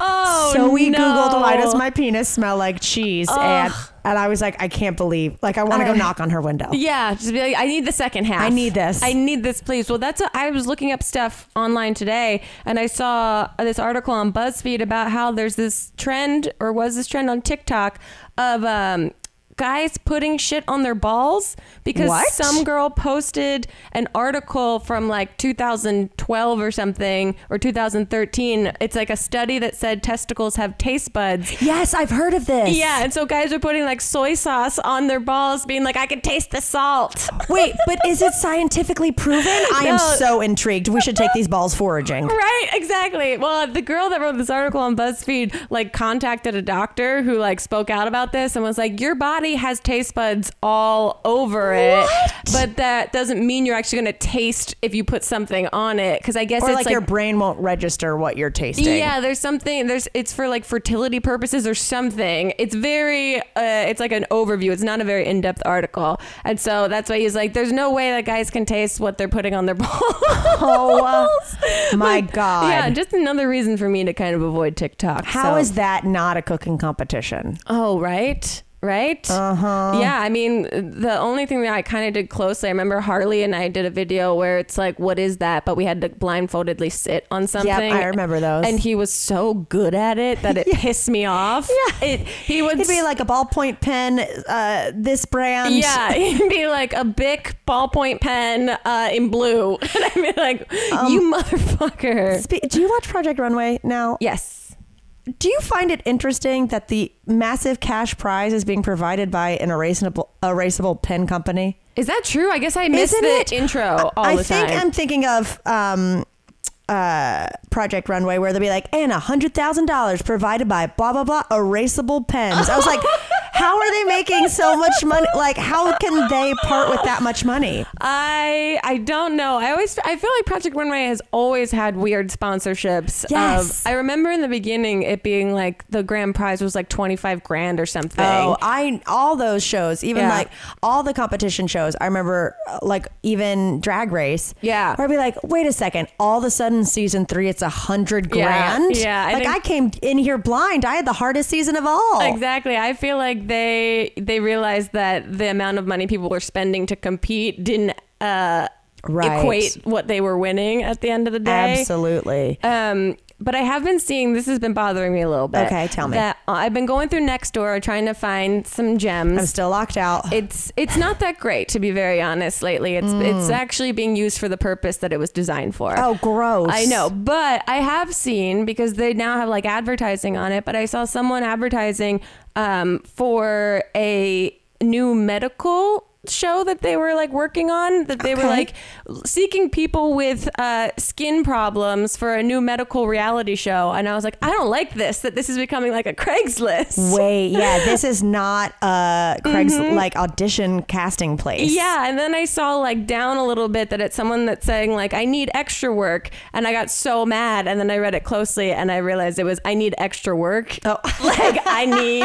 [SPEAKER 3] Oh
[SPEAKER 2] so we
[SPEAKER 3] no.
[SPEAKER 2] googled why does my penis smell like cheese, and
[SPEAKER 3] Ugh.
[SPEAKER 2] and I was like, I can't believe. Like, I want to go knock on her window.
[SPEAKER 3] Yeah, just be like, I need the second half.
[SPEAKER 2] I need this.
[SPEAKER 3] I need this, please. Well, that's. A, I was looking up stuff online today, and I saw this article on BuzzFeed about how there's this trend, or was this trend on TikTok, of um, guys putting shit on their balls because
[SPEAKER 2] What?
[SPEAKER 3] some girl posted an article from like 2012 or something or 2013. It's like a study that said testicles have taste buds.
[SPEAKER 2] Yes, I've heard of this.
[SPEAKER 3] Yeah, and so guys are putting like soy sauce on their balls, being like, "I can taste the salt."
[SPEAKER 2] Wait, but is it scientifically proven? I am so intrigued. We should take these balls foraging.
[SPEAKER 3] Right, exactly. Well, the girl that wrote this article on BuzzFeed like contacted a doctor who like spoke out about this and was like, "Your body has taste buds all over it,
[SPEAKER 2] What?
[SPEAKER 3] but that doesn't mean you're actually going to taste if you put something on it because I guess
[SPEAKER 2] Or
[SPEAKER 3] it's
[SPEAKER 2] like, your brain won't register what you're tasting.
[SPEAKER 3] Yeah, there's something. There's it's for like fertility purposes or something. It's very. Uh, it's like an overview. It's not a very in depth article, and so that's why he's like, "There's no way that guys can taste what they're putting on their balls."
[SPEAKER 2] Oh uh, my god.
[SPEAKER 3] Yeah, just another reason for me to kind of avoid TikTok.
[SPEAKER 2] How
[SPEAKER 3] so.
[SPEAKER 2] is that not a cooking competition?
[SPEAKER 3] Oh, right. Right? Uh-huh. Yeah, I mean, the only thing that I kind of did closely, I remember Harley and I did a video where it's like, what is that? But we had to blindfoldedly sit on something.
[SPEAKER 2] Yeah, I remember those.
[SPEAKER 3] And he was so good at it that it pissed me off.
[SPEAKER 2] Yeah.
[SPEAKER 3] It, he would
[SPEAKER 2] It'd be like a ballpoint pen, uh, this brand.
[SPEAKER 3] yeah, he'd be like a Bic ballpoint pen uh, in blue. And I'd be like,
[SPEAKER 2] Um,
[SPEAKER 3] you motherfucker.
[SPEAKER 2] Spe- Do you watch Project Runway now?
[SPEAKER 3] Yes.
[SPEAKER 2] Do you find it interesting that the massive cash prize is being provided by an erasable erasable pen company?
[SPEAKER 3] Is that true? I guess I missed
[SPEAKER 2] Isn't
[SPEAKER 3] the
[SPEAKER 2] it?
[SPEAKER 3] intro all
[SPEAKER 2] I
[SPEAKER 3] the
[SPEAKER 2] think
[SPEAKER 3] time.
[SPEAKER 2] I'm thinking of um, uh, Project Runway, where they'll be like, and a hundred thousand dollars provided by blah blah blah erasable pens. I was like,
[SPEAKER 4] how are they making so much money? Like, how can they part with that much money?
[SPEAKER 3] I I don't know. I always I feel like Project Runway has always had weird sponsorships.
[SPEAKER 4] Yes.
[SPEAKER 3] Um, I remember in the beginning it being like the grand prize was like twenty five grand or something.
[SPEAKER 4] Oh, I all those shows, even
[SPEAKER 3] Yeah.
[SPEAKER 4] like all the competition shows. I remember, uh, like even Drag Race.
[SPEAKER 3] Yeah.
[SPEAKER 4] where I'd be like, wait a second. All of a sudden, season three, it's a hundred
[SPEAKER 3] Yeah,
[SPEAKER 4] grand.
[SPEAKER 3] yeah, I
[SPEAKER 4] like
[SPEAKER 3] think-
[SPEAKER 4] I came in here blind. I had the hardest season of all.
[SPEAKER 3] Exactly. I feel like they they realized that the amount of money people were spending to compete didn't uh,
[SPEAKER 4] Right.
[SPEAKER 3] equate what they were winning at the end of the day.
[SPEAKER 4] Absolutely.
[SPEAKER 3] Um, but I have been seeing this has been bothering me a little bit.
[SPEAKER 4] Okay, tell me.
[SPEAKER 3] That uh, I've been going through Nextdoor trying to find some gems.
[SPEAKER 4] I'm still locked out.
[SPEAKER 3] it's it's not that great to be very honest lately. It's it's actually being used for the purpose that it was designed for.
[SPEAKER 4] Mm. oh, gross.
[SPEAKER 3] I know, but I have seen because they now have like advertising on it. But I saw someone advertising um, for a new medical show that they were like working on that they were like seeking people with uh, skin problems for a new medical reality show and i was like i don't like this that this is becoming like a craigslist
[SPEAKER 4] Wait, yeah, this is not a Craig's like audition casting place.
[SPEAKER 3] Mm-hmm. Yeah, and then I saw like down a little bit that it's someone that's saying like I need extra work, and I got so mad, and then I read it closely, and I realized it was I need extra work.
[SPEAKER 4] Oh.
[SPEAKER 3] like I need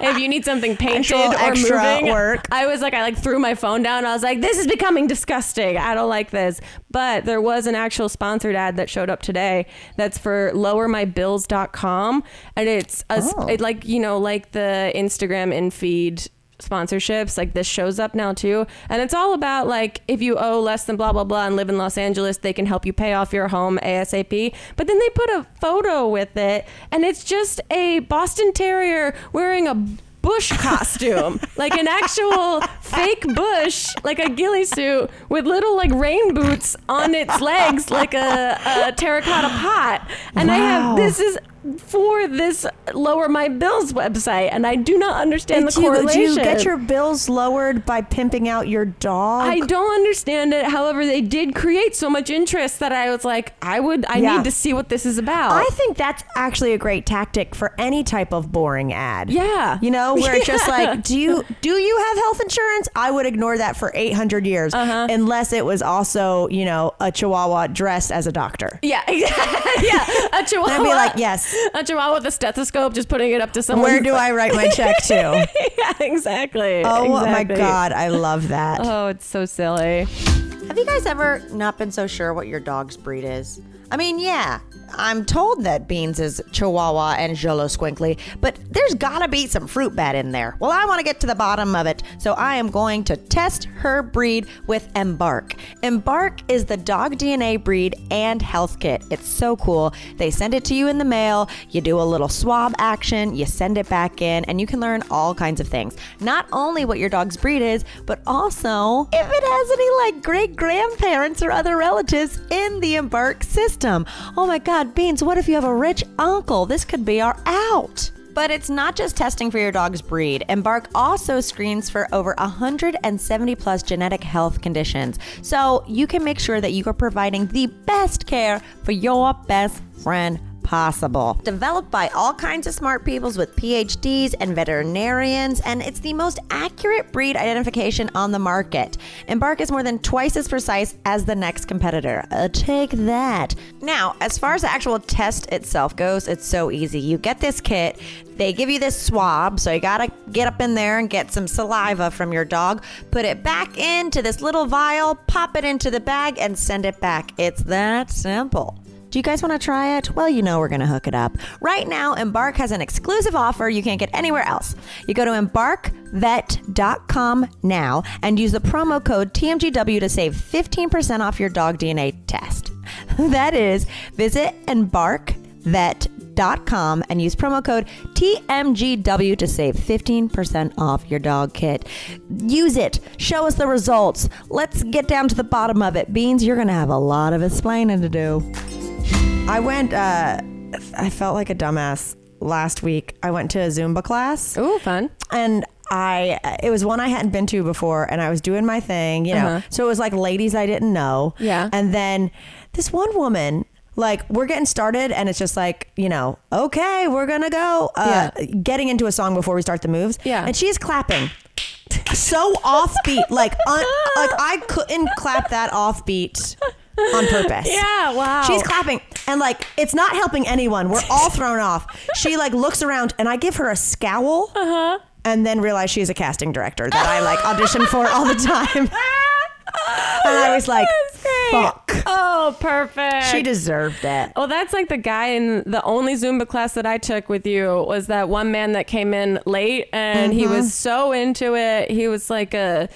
[SPEAKER 3] if you need something painted
[SPEAKER 4] Actual
[SPEAKER 3] or
[SPEAKER 4] extra
[SPEAKER 3] moving.
[SPEAKER 4] work.
[SPEAKER 3] I was like I like threw my phone down. I was like this is becoming disgusting. I don't like this. But there was an actual sponsored ad that showed up today that's for lowermybills.com, and it's a,
[SPEAKER 4] Oh.
[SPEAKER 3] it like you know like the Instagram in feed sponsorships like this shows up now too and it's all about like if you owe less than blah blah blah and live in los angeles they can help you pay off your home asap but then they put a photo with it and it's just a boston terrier wearing a bush costume like an actual fake bush like a ghillie suit with little like rain boots on its legs like a, a terracotta pot. And i have this is for this lower my bills website and i do not understand
[SPEAKER 4] Did
[SPEAKER 3] the
[SPEAKER 4] you,
[SPEAKER 3] correlation
[SPEAKER 4] did you get your bills lowered by pimping out your dog?
[SPEAKER 3] I don't understand it. However, they did create so much interest that I was like, I would, I
[SPEAKER 4] Yeah.
[SPEAKER 3] need to see what this is about.
[SPEAKER 4] I think that's actually a great tactic for any type of boring ad.
[SPEAKER 3] Yeah.
[SPEAKER 4] You know, where it's just like, do you do you have health insurance? I would ignore that for 800 years
[SPEAKER 3] Uh-huh.
[SPEAKER 4] unless it was also, you know, a chihuahua dressed as a doctor.
[SPEAKER 3] yeah, yeah, a chihuahua.
[SPEAKER 4] I'd be like, yes.
[SPEAKER 3] a chihuahua with a stethoscope, just putting it up to someone.
[SPEAKER 4] Where do I write my check to?
[SPEAKER 3] yeah, exactly.
[SPEAKER 4] Oh my god, I love that.
[SPEAKER 3] Oh, it's so silly.
[SPEAKER 4] Have you guys ever not been so sure what your dog's breed is? I mean, yeah, I'm told that Beans is Chihuahua and Jolo Squinkly, but there's gotta be some fruit bat in there. Well, I wanna get to the bottom of it, so I am going to test her breed with Embark. Embark is the dog DNA breed and health kit. It's so cool. They send it to you in the mail, you do a little swab action, you send it back in, and you can learn all kinds of things. Not only what your dog's breed is, but also if it has any like great grandparents or other relatives in the Embark system. Oh my God, Beans, what if you have a rich uncle? This could be our out. But it's not just testing for your dog's breed. Embark also screens for over 170 plus genetic health conditions. So you can make sure that you are providing the best care for your best friend possible. Developed by all kinds of smart peoples with PhDs and veterinarians, and it's the most accurate breed identification on the market. Embark is more than twice as precise as the next competitor. Uh, take that. Now, as far as the actual test itself goes, it's so easy. You get this kit, they give you this swab, so you gotta get up in there and get some saliva from your dog, put it back into this little vial, pop it into the bag, and send it back. It's that simple. Do you guys want to try it? Well, you know we're going to hook it up. Right now, Embark has an exclusive offer you can't get anywhere else. You go to embarkvet.com now and use the promo code TMGW to save 15% off your dog DNA test. That is, visit embarkvet.com and use promo code TMGW to save 15% off your dog kit. Use it. Show us the results. Let's get down to the bottom of it. Beans, you're going to have a lot of explaining to do. I went, uh, I felt like a dumbass last week. I went to a Zumba class
[SPEAKER 3] Ooh, fun.
[SPEAKER 4] and I, it was one I hadn't been to before and I was doing my thing, you know.
[SPEAKER 3] Uh-huh.
[SPEAKER 4] So it was like ladies I didn't know.
[SPEAKER 3] Yeah.
[SPEAKER 4] And then this one woman
[SPEAKER 2] like we're getting started and it's just like you know okay we're gonna go uh, getting into a song before we start the moves
[SPEAKER 3] Yeah.
[SPEAKER 2] and she's clapping so offbeat like un, like I couldn't clap that offbeat on purpose
[SPEAKER 3] Yeah, wow.
[SPEAKER 2] She's clapping and like it's not helping anyone. We're all thrown off. She like looks around and I give her a scowl
[SPEAKER 3] Uh-huh.
[SPEAKER 2] and then realize she's a casting director that I like audition for all the time. And I was like, fuck.
[SPEAKER 3] Oh, perfect.
[SPEAKER 2] She deserved it.
[SPEAKER 3] Well, that's like the guy in the only Zumba class that I took with you was that one man that came in late and he
[SPEAKER 2] Mm-hmm.
[SPEAKER 3] was so into it. He was like a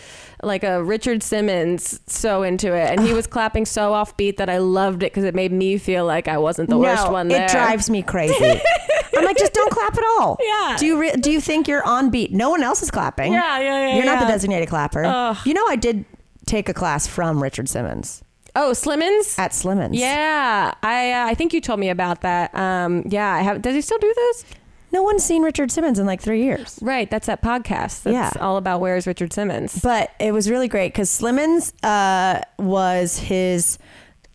[SPEAKER 3] like a Richard Simmons, so into it, and he was clapping so offbeat that I loved it because it made me feel like I wasn't the worst one there.
[SPEAKER 2] it drives me crazy. I'm like, just don't clap at all.
[SPEAKER 3] Yeah.
[SPEAKER 2] Do you re- do you think you're on beat? No one else is clapping.
[SPEAKER 3] Yeah, yeah, yeah,
[SPEAKER 2] You're not the designated clapper.
[SPEAKER 3] Ugh.
[SPEAKER 2] You know, I did take a class from Richard Simmons
[SPEAKER 3] Oh, Slimmons.
[SPEAKER 2] at Slimmons.
[SPEAKER 3] yeah, I uh, I think you told me about that. Um, yeah, I have. Does he still do those?
[SPEAKER 2] No one's seen Richard Simmons in like three years.
[SPEAKER 3] Right, that's that podcast. That's
[SPEAKER 2] Yeah.
[SPEAKER 3] all about where's Richard Simmons.
[SPEAKER 2] But it was really great because Slimmons uh, was his,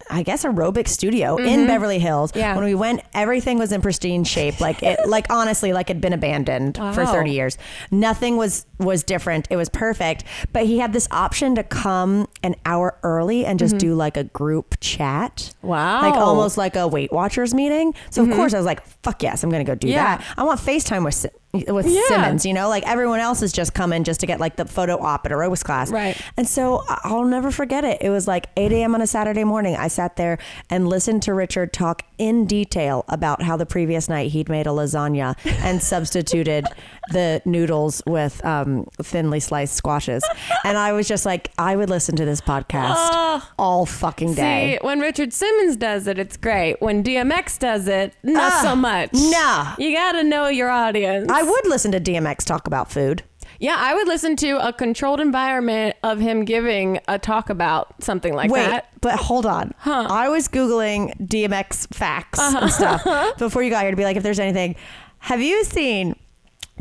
[SPEAKER 2] I guess, aerobic studio in Beverly Hills.
[SPEAKER 3] Mm-hmm. Yeah.
[SPEAKER 2] When we went, everything was in pristine shape. Like it, like honestly, like it'd been abandoned for 30 years. Nothing was was different. It was perfect. But he had this option to come an hour early and just do like a group chat.
[SPEAKER 3] Mm-hmm. Wow.
[SPEAKER 2] Like almost like a Weight Watchers meeting. So of course I was like, fuck yes, I'm gonna go do
[SPEAKER 3] Mm-hmm. Yeah.
[SPEAKER 2] that. I want FaceTime with with
[SPEAKER 3] Yeah.
[SPEAKER 2] Simmons, you know, like everyone else is just coming just to get like the photo op at aerobics class.
[SPEAKER 3] Right.
[SPEAKER 2] And so I'll never forget it. It was like 8 a.m. on a Saturday morning. I sat there and listened to Richard talk in detail about how the previous night he'd made a lasagna and substituted the noodles with um, thinly sliced squashes. And I was just like, I would listen to this podcast all fucking day.
[SPEAKER 3] See, when Richard Simmons does it, it's great. When DMX does it, not
[SPEAKER 2] Ah,
[SPEAKER 3] so much.
[SPEAKER 2] nah.
[SPEAKER 3] You gotta know your audience.
[SPEAKER 2] I would listen to DMX talk about food.
[SPEAKER 3] yeah, I would listen to a controlled environment of him giving a talk about something like that.
[SPEAKER 2] Wait,
[SPEAKER 3] that.
[SPEAKER 2] but hold on. Huh. I was Googling DMX facts
[SPEAKER 3] Uh-huh.
[SPEAKER 2] and stuff before you got here to be like, if there's anything. Have you seen?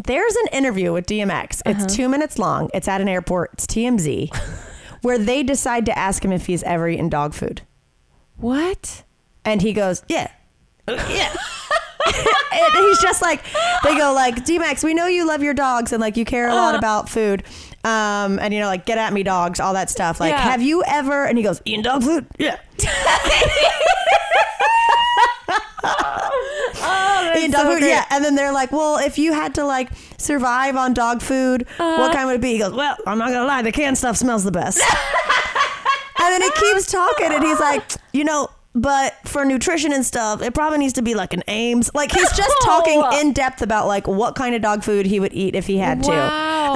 [SPEAKER 2] There's an interview with DMX.
[SPEAKER 3] Uh-huh.
[SPEAKER 2] It's two minutes long. It's at an airport. It's TMZ, where they decide to ask him if he's ever eaten dog food.
[SPEAKER 3] What?
[SPEAKER 2] And he goes, yeah. Yeah. and he's just like, they go like, DMX, we know you love your dogs and like you care a lot
[SPEAKER 3] Uh.
[SPEAKER 2] about food. Um, and you know, like get at me dogs, all that stuff. Like,
[SPEAKER 3] Yeah.
[SPEAKER 2] have you ever, and he goes, eating dog food? Yeah. Eating dog
[SPEAKER 3] so
[SPEAKER 2] food?
[SPEAKER 3] great.
[SPEAKER 2] Yeah. And then they're like, well, if you had to like survive on dog food,
[SPEAKER 3] Uh-huh.
[SPEAKER 2] what kind would it be? He goes, well, I'm not gonna lie, the canned stuff smells the best. And then he keeps talking and he's like, you know, but for nutrition and stuff, it probably needs to be like an Iams. Like he's just talking in depth about like what kind of dog food he would eat if he had to.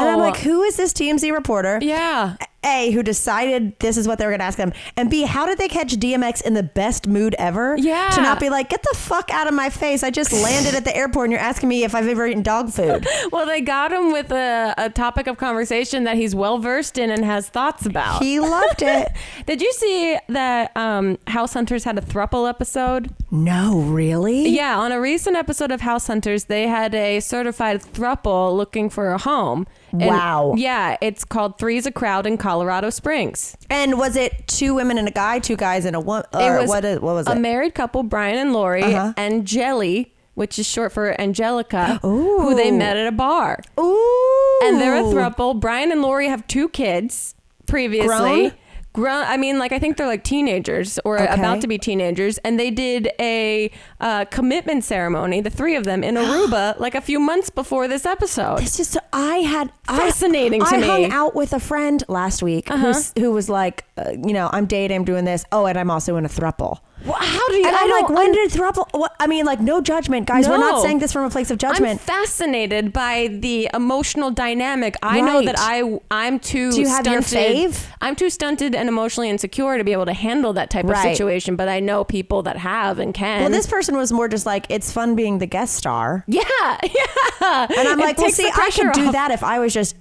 [SPEAKER 2] And I'm like, who is this TMZ reporter?
[SPEAKER 3] Yeah.
[SPEAKER 2] A, who decided this is what they were going to ask him, and B, how did they catch DMX in the best mood ever?
[SPEAKER 3] Yeah.
[SPEAKER 2] To not be like, get the fuck out of my face. I just landed at the airport and you're asking me if I've ever eaten dog food.
[SPEAKER 3] Well, they got him with a, a topic of conversation that he's well versed in and has thoughts about.
[SPEAKER 2] He loved it.
[SPEAKER 3] Did you see that um, House Hunters had a thruple episode?
[SPEAKER 2] No, really?
[SPEAKER 3] Yeah, on a recent episode of House Hunters, they had a certified thruple looking for a home. And
[SPEAKER 2] Wow.
[SPEAKER 3] Yeah, it's called Three's a Crowd in Colorado Springs.
[SPEAKER 2] And was it two women and a guy, two guys and a woman?
[SPEAKER 3] it was
[SPEAKER 2] what, is, what was it?
[SPEAKER 3] a married couple, Brian and Lori,
[SPEAKER 2] Uh-huh.
[SPEAKER 3] and Jelly, which is short for Angelica, who they met at a bar.
[SPEAKER 2] Ooh.
[SPEAKER 3] And they're a throuple. Brian and Lori have two kids previously.
[SPEAKER 2] Grown?
[SPEAKER 3] Grown. I mean, like I think they're like teenagers or
[SPEAKER 2] Okay.
[SPEAKER 3] about to be teenagers, and they did a uh, commitment ceremony, the three of them in Aruba, like a few months before this episode.
[SPEAKER 2] It's just I had
[SPEAKER 3] Fascinating
[SPEAKER 2] I,
[SPEAKER 3] to
[SPEAKER 2] I
[SPEAKER 3] me. Uh-huh.
[SPEAKER 2] hung out with a friend last week who's, who was like, uh, you know, I'm dating, I'm doing this. Oh, and I'm also in a thruple.
[SPEAKER 3] Well, how do you?
[SPEAKER 2] And
[SPEAKER 3] I
[SPEAKER 2] I'm like, when did thruple? What, I mean, like, no judgment, guys. We're not saying this from a place of judgment.
[SPEAKER 3] I'm fascinated by the emotional dynamic. I know that I I'm too.
[SPEAKER 2] Do you have your
[SPEAKER 3] stunted.
[SPEAKER 2] fave?
[SPEAKER 3] I'm too stunted and emotionally insecure to be able to handle that type of situation. But I know people that have and can.
[SPEAKER 2] well, this person was more just like, it's fun being the guest star.
[SPEAKER 3] Yeah, yeah.
[SPEAKER 2] And I'm
[SPEAKER 3] It
[SPEAKER 2] like, well, see, I could
[SPEAKER 3] pressure
[SPEAKER 2] do
[SPEAKER 3] off.
[SPEAKER 2] that if I was just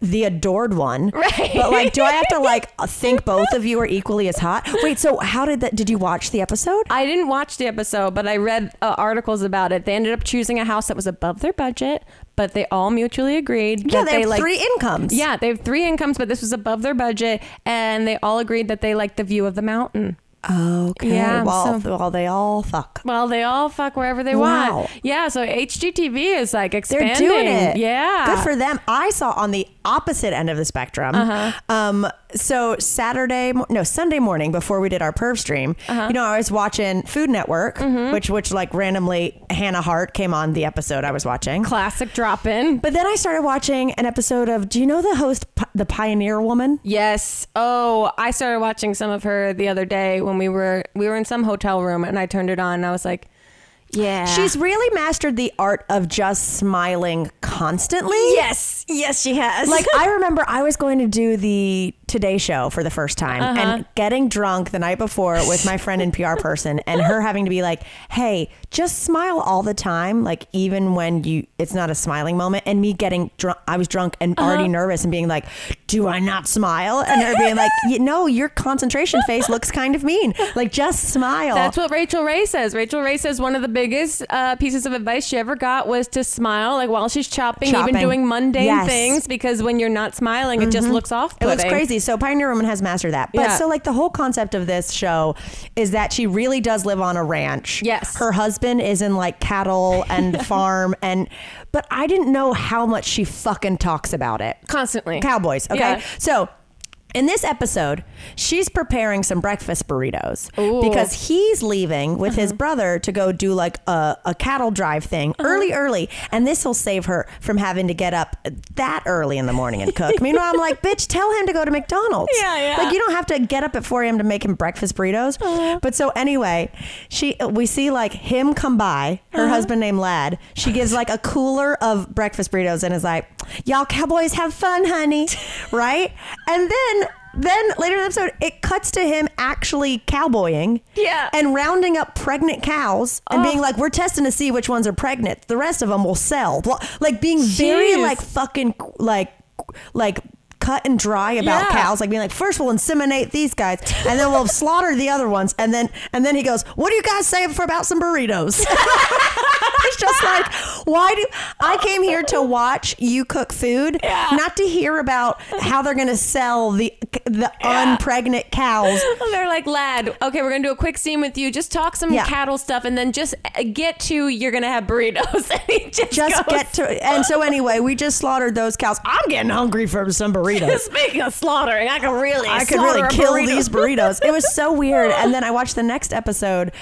[SPEAKER 2] the adored one.
[SPEAKER 3] Right.
[SPEAKER 2] But like, do I have to like think both of you are equally as hot? Wait, so how did that? Did you watch the episode?
[SPEAKER 3] I didn't watch the episode, but I read uh, articles about it. They ended up choosing a house that was above their budget, but they all mutually agreed
[SPEAKER 2] Yeah,
[SPEAKER 3] that
[SPEAKER 2] they have
[SPEAKER 3] like
[SPEAKER 2] three incomes.
[SPEAKER 3] Yeah, they have three incomes, but this was above their budget, and they all agreed that they liked the view of the mountain.
[SPEAKER 2] Okay.
[SPEAKER 3] Yeah,
[SPEAKER 2] well,
[SPEAKER 3] so-
[SPEAKER 2] well, they all fuck.
[SPEAKER 3] Well, they all fuck wherever they
[SPEAKER 2] Wow.
[SPEAKER 3] want. Yeah, so HGTV is like
[SPEAKER 2] They're
[SPEAKER 3] expanding.
[SPEAKER 2] doing it.
[SPEAKER 3] Yeah.
[SPEAKER 2] Good for them. I saw on the opposite end of the spectrum.
[SPEAKER 3] Uh-huh.
[SPEAKER 2] Um, so Saturday, no, Sunday morning before we did our perv stream,
[SPEAKER 3] Uh-huh.
[SPEAKER 2] you know, I was watching Food Network,
[SPEAKER 3] Mm-hmm.
[SPEAKER 2] which, which like randomly Hannah Hart came on the episode I was watching.
[SPEAKER 3] Classic drop in.
[SPEAKER 2] But then I started watching an episode of, do you know the host, the Pioneer Woman?
[SPEAKER 3] Yes. Oh, I started watching some of her the other day when we were we were in some hotel room and I turned it on and I was like, yeah.
[SPEAKER 2] She's really mastered the art of just smiling constantly.
[SPEAKER 3] Yes. Yes, she has.
[SPEAKER 2] Like I remember I was going to do the Today Show for the first time
[SPEAKER 3] Uh-huh.
[SPEAKER 2] and getting drunk the night before with my friend and PR person and her having to be like, "Hey, just smile all the time, like even when you it's not a smiling moment." And me getting drunk, I was drunk and
[SPEAKER 3] Uh-huh.
[SPEAKER 2] already nervous and being like, "Do I not smile?" And her being like, "You know, your concentration face looks kind of mean. Like just smile."
[SPEAKER 3] That's what Rachael Ray says. Rachael Ray says one of the biggest uh, pieces of advice she ever got was to smile, like while she's chopping,
[SPEAKER 2] Chopping.
[SPEAKER 3] even doing mundane
[SPEAKER 2] Yes. Mm-hmm.
[SPEAKER 3] things, because when you're not smiling, it just looks off.
[SPEAKER 2] It looks crazy. So Pioneer Woman has mastered that. But
[SPEAKER 3] Yeah.
[SPEAKER 2] so like the whole concept of this show is that she really does live on a ranch.
[SPEAKER 3] Yes.
[SPEAKER 2] Her husband is in like cattle and farm and but I didn't know how much she fucking talks about it.
[SPEAKER 3] Constantly.
[SPEAKER 2] Cowboys, okay?
[SPEAKER 3] Yeah.
[SPEAKER 2] So in this episode, she's preparing some breakfast burritos
[SPEAKER 3] Ooh.
[SPEAKER 2] because he's leaving with his
[SPEAKER 3] Uh-huh.
[SPEAKER 2] brother to go do like a, a cattle drive thing early, early. And this will save her from having to get up that early in the morning and cook. Meanwhile, I'm like, bitch, tell him to go to McDonald's.
[SPEAKER 3] Yeah, yeah.
[SPEAKER 2] Like, you don't have to get up at 4 a.m. to make him breakfast burritos.
[SPEAKER 3] Uh-huh.
[SPEAKER 2] But so anyway, she we see like him come by, her
[SPEAKER 3] Uh-huh.
[SPEAKER 2] husband named Ladd. She gives like a cooler of breakfast burritos and is like, y'all cowboys have fun, honey. right? And then then later in the episode, it cuts to him actually cowboying.
[SPEAKER 3] Yeah.
[SPEAKER 2] And rounding up pregnant cows and
[SPEAKER 3] Oh.
[SPEAKER 2] being like, we're testing to see which ones are pregnant. The rest of them will sell. Like being very
[SPEAKER 3] Jeez.
[SPEAKER 2] like fucking like like cut and dry about
[SPEAKER 3] Yeah.
[SPEAKER 2] cows like being like first we'll inseminate these guys and then we'll slaughter the other ones and then and then he goes what do you guys say for about some burritos it's just like why do i came here to watch you cook food
[SPEAKER 3] Yeah.
[SPEAKER 2] not to hear about how they're gonna sell the the unpregnant cows
[SPEAKER 3] They're like, Ladd, okay, we're gonna do a quick scene with you. Just talk some
[SPEAKER 2] Yeah.
[SPEAKER 3] cattle stuff, and then just uh, get to you're gonna have burritos. and he just,
[SPEAKER 2] just get to and so anyway we just slaughtered those cows i'm getting hungry for some burritos
[SPEAKER 3] Speaking of slaughtering, I can really,
[SPEAKER 2] I could really kill
[SPEAKER 3] burrito.
[SPEAKER 2] these burritos. It was so weird. And then I watched the next episode,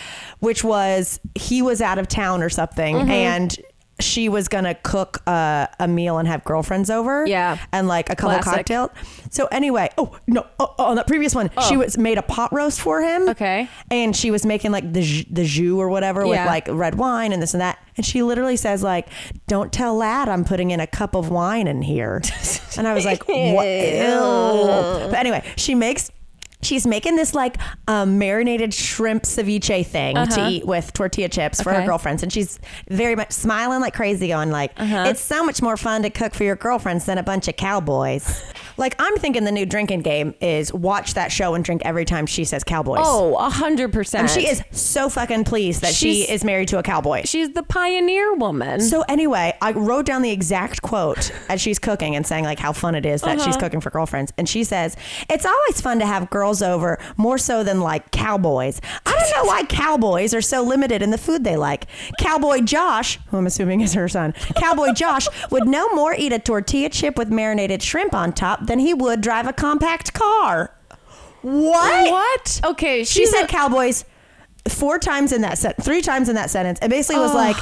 [SPEAKER 2] which was he was out of town or something,
[SPEAKER 3] Mm-hmm.
[SPEAKER 2] and she was gonna cook uh, a meal and have girlfriends over.
[SPEAKER 3] Yeah.
[SPEAKER 2] and like a couple
[SPEAKER 3] Classic.
[SPEAKER 2] cocktails. So anyway, oh no, oh, oh, on that previous one, she
[SPEAKER 3] Oh.
[SPEAKER 2] was made a pot roast for him.
[SPEAKER 3] Okay.
[SPEAKER 2] and she was making like the the jus or whatever with like red wine and this and that. And she literally says like, "Don't tell Ladd I'm putting in a cup of wine in here." and I was like, "What?" Ew. But anyway, she makes. She's making this like um, marinated shrimp ceviche thing to eat with tortilla chips for her
[SPEAKER 3] Uh-huh.
[SPEAKER 2] Girlfriends, and she's very much smiling like crazy, going like,
[SPEAKER 3] Uh-huh.
[SPEAKER 2] "It's so much more fun to cook for your girlfriends than a bunch of cowboys." like I'm thinking the new drinking game is watch that show and drink every time she says cowboys.
[SPEAKER 3] Oh, a hundred percent.
[SPEAKER 2] She is so fucking pleased that she is married to a cowboy.
[SPEAKER 3] She's the pioneer woman.
[SPEAKER 2] So anyway, I wrote down the exact quote as she's cooking and saying like how fun it is that
[SPEAKER 3] Uh-huh.
[SPEAKER 2] she's cooking for girlfriends. And she says, "It's always fun to have girls over, more so than like cowboys. I don't know why cowboys are so limited in the food they like. Cowboy Josh, who I'm assuming is her son, Cowboy Josh would no more eat a tortilla chip with marinated shrimp on top than he would drive a compact car." What?
[SPEAKER 3] What? Okay,
[SPEAKER 2] She said
[SPEAKER 3] a-
[SPEAKER 2] cowboys four times in that set, three times in that sentence, and basically was like,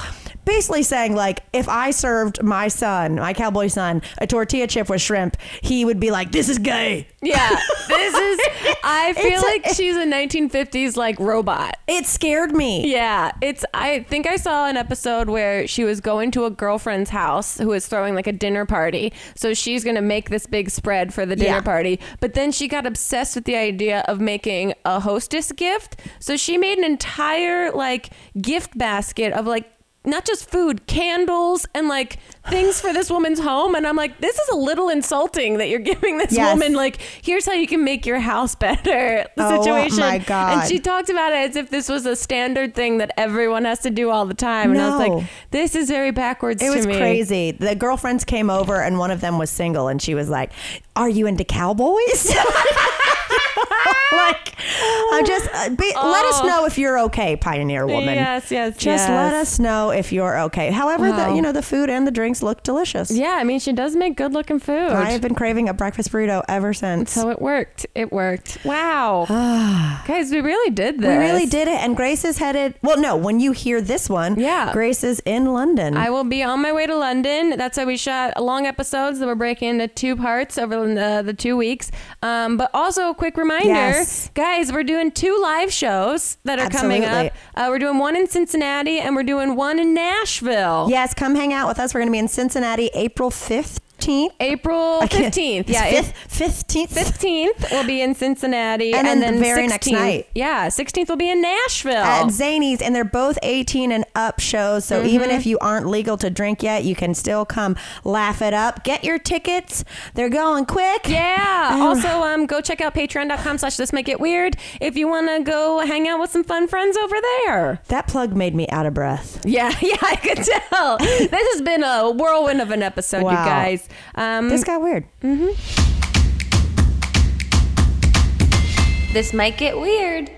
[SPEAKER 2] basically saying like, if I served my son, my cowboy son, a tortilla chip with shrimp, he would be like, this is gay.
[SPEAKER 3] Yeah, this is. I feel
[SPEAKER 2] It's a-
[SPEAKER 3] like she's a 1950s like robot.
[SPEAKER 2] It scared me.
[SPEAKER 3] Yeah, it's. I think I saw an episode where she was going to a girlfriend's house who was throwing like a dinner party. So she's gonna make this big spread for the dinner
[SPEAKER 2] Yeah.
[SPEAKER 3] party. But then she got obsessed with the idea of making a hostess gift. So she made an entire like gift basket of like. Not just food, candles, and like things for this woman's home. And I'm like, this is a little insulting that you're giving this
[SPEAKER 2] Yes.
[SPEAKER 3] woman, like, here's how you can make your house better
[SPEAKER 2] Oh,
[SPEAKER 3] situation.
[SPEAKER 2] my God.
[SPEAKER 3] And she talked about it as if this was a standard thing that everyone has to do all the time. And I was like, this is very backwards
[SPEAKER 2] It was
[SPEAKER 3] me.
[SPEAKER 2] crazy. The girlfriends came over, and one of them was single, and she was like, "Are you into cowboys?" like, I'm just, uh, be, let us
[SPEAKER 3] Oh.
[SPEAKER 2] know if you're okay, Pioneer Woman.
[SPEAKER 3] Yes, yes,
[SPEAKER 2] Just
[SPEAKER 3] yes.
[SPEAKER 2] let us know if you're okay. However, the, you know, the food and the drinks look delicious.
[SPEAKER 3] Yeah, I mean, she does make good looking food.
[SPEAKER 2] I have been craving a breakfast burrito ever since.
[SPEAKER 3] so it worked. It worked. Wow. Guys, we really did this.
[SPEAKER 2] we really did it. And Grace is headed, well, no, when you hear this one,
[SPEAKER 3] Yeah.
[SPEAKER 2] Grace is in London.
[SPEAKER 3] I will be on my way to London. That's why we shot long episodes that we're breaking into two parts over the, the two weeks. Um, but also, a quick reminder,
[SPEAKER 2] Yes.
[SPEAKER 3] guys, we're doing two live shows that are coming up. Uh, we're doing one in Cincinnati and we're doing one in Nashville.
[SPEAKER 2] yes, come hang out with us. We're going to be in Cincinnati April 15th.
[SPEAKER 3] April 15th. Yeah,
[SPEAKER 2] fifth, 15th.
[SPEAKER 3] 15th will be in Cincinnati.
[SPEAKER 2] And
[SPEAKER 3] And,
[SPEAKER 2] then the very next
[SPEAKER 3] 16th
[SPEAKER 2] night.
[SPEAKER 3] Yeah, 16th will be in Nashville.
[SPEAKER 2] at Zanies, and they're both 18 and up shows. So even
[SPEAKER 3] Mm-hmm.
[SPEAKER 2] if you aren't legal to drink yet, you can still come laugh it up. Get your tickets; they're going quick.
[SPEAKER 3] Yeah. Also, um, go check out patreon.com slash this might get weird if you want to go hang out with some fun friends over there.
[SPEAKER 2] That plug made me out of breath.
[SPEAKER 3] Yeah, yeah, I could tell. this has been a whirlwind of an episode, you guys. Um,
[SPEAKER 2] This got weird.
[SPEAKER 1] This might get weird.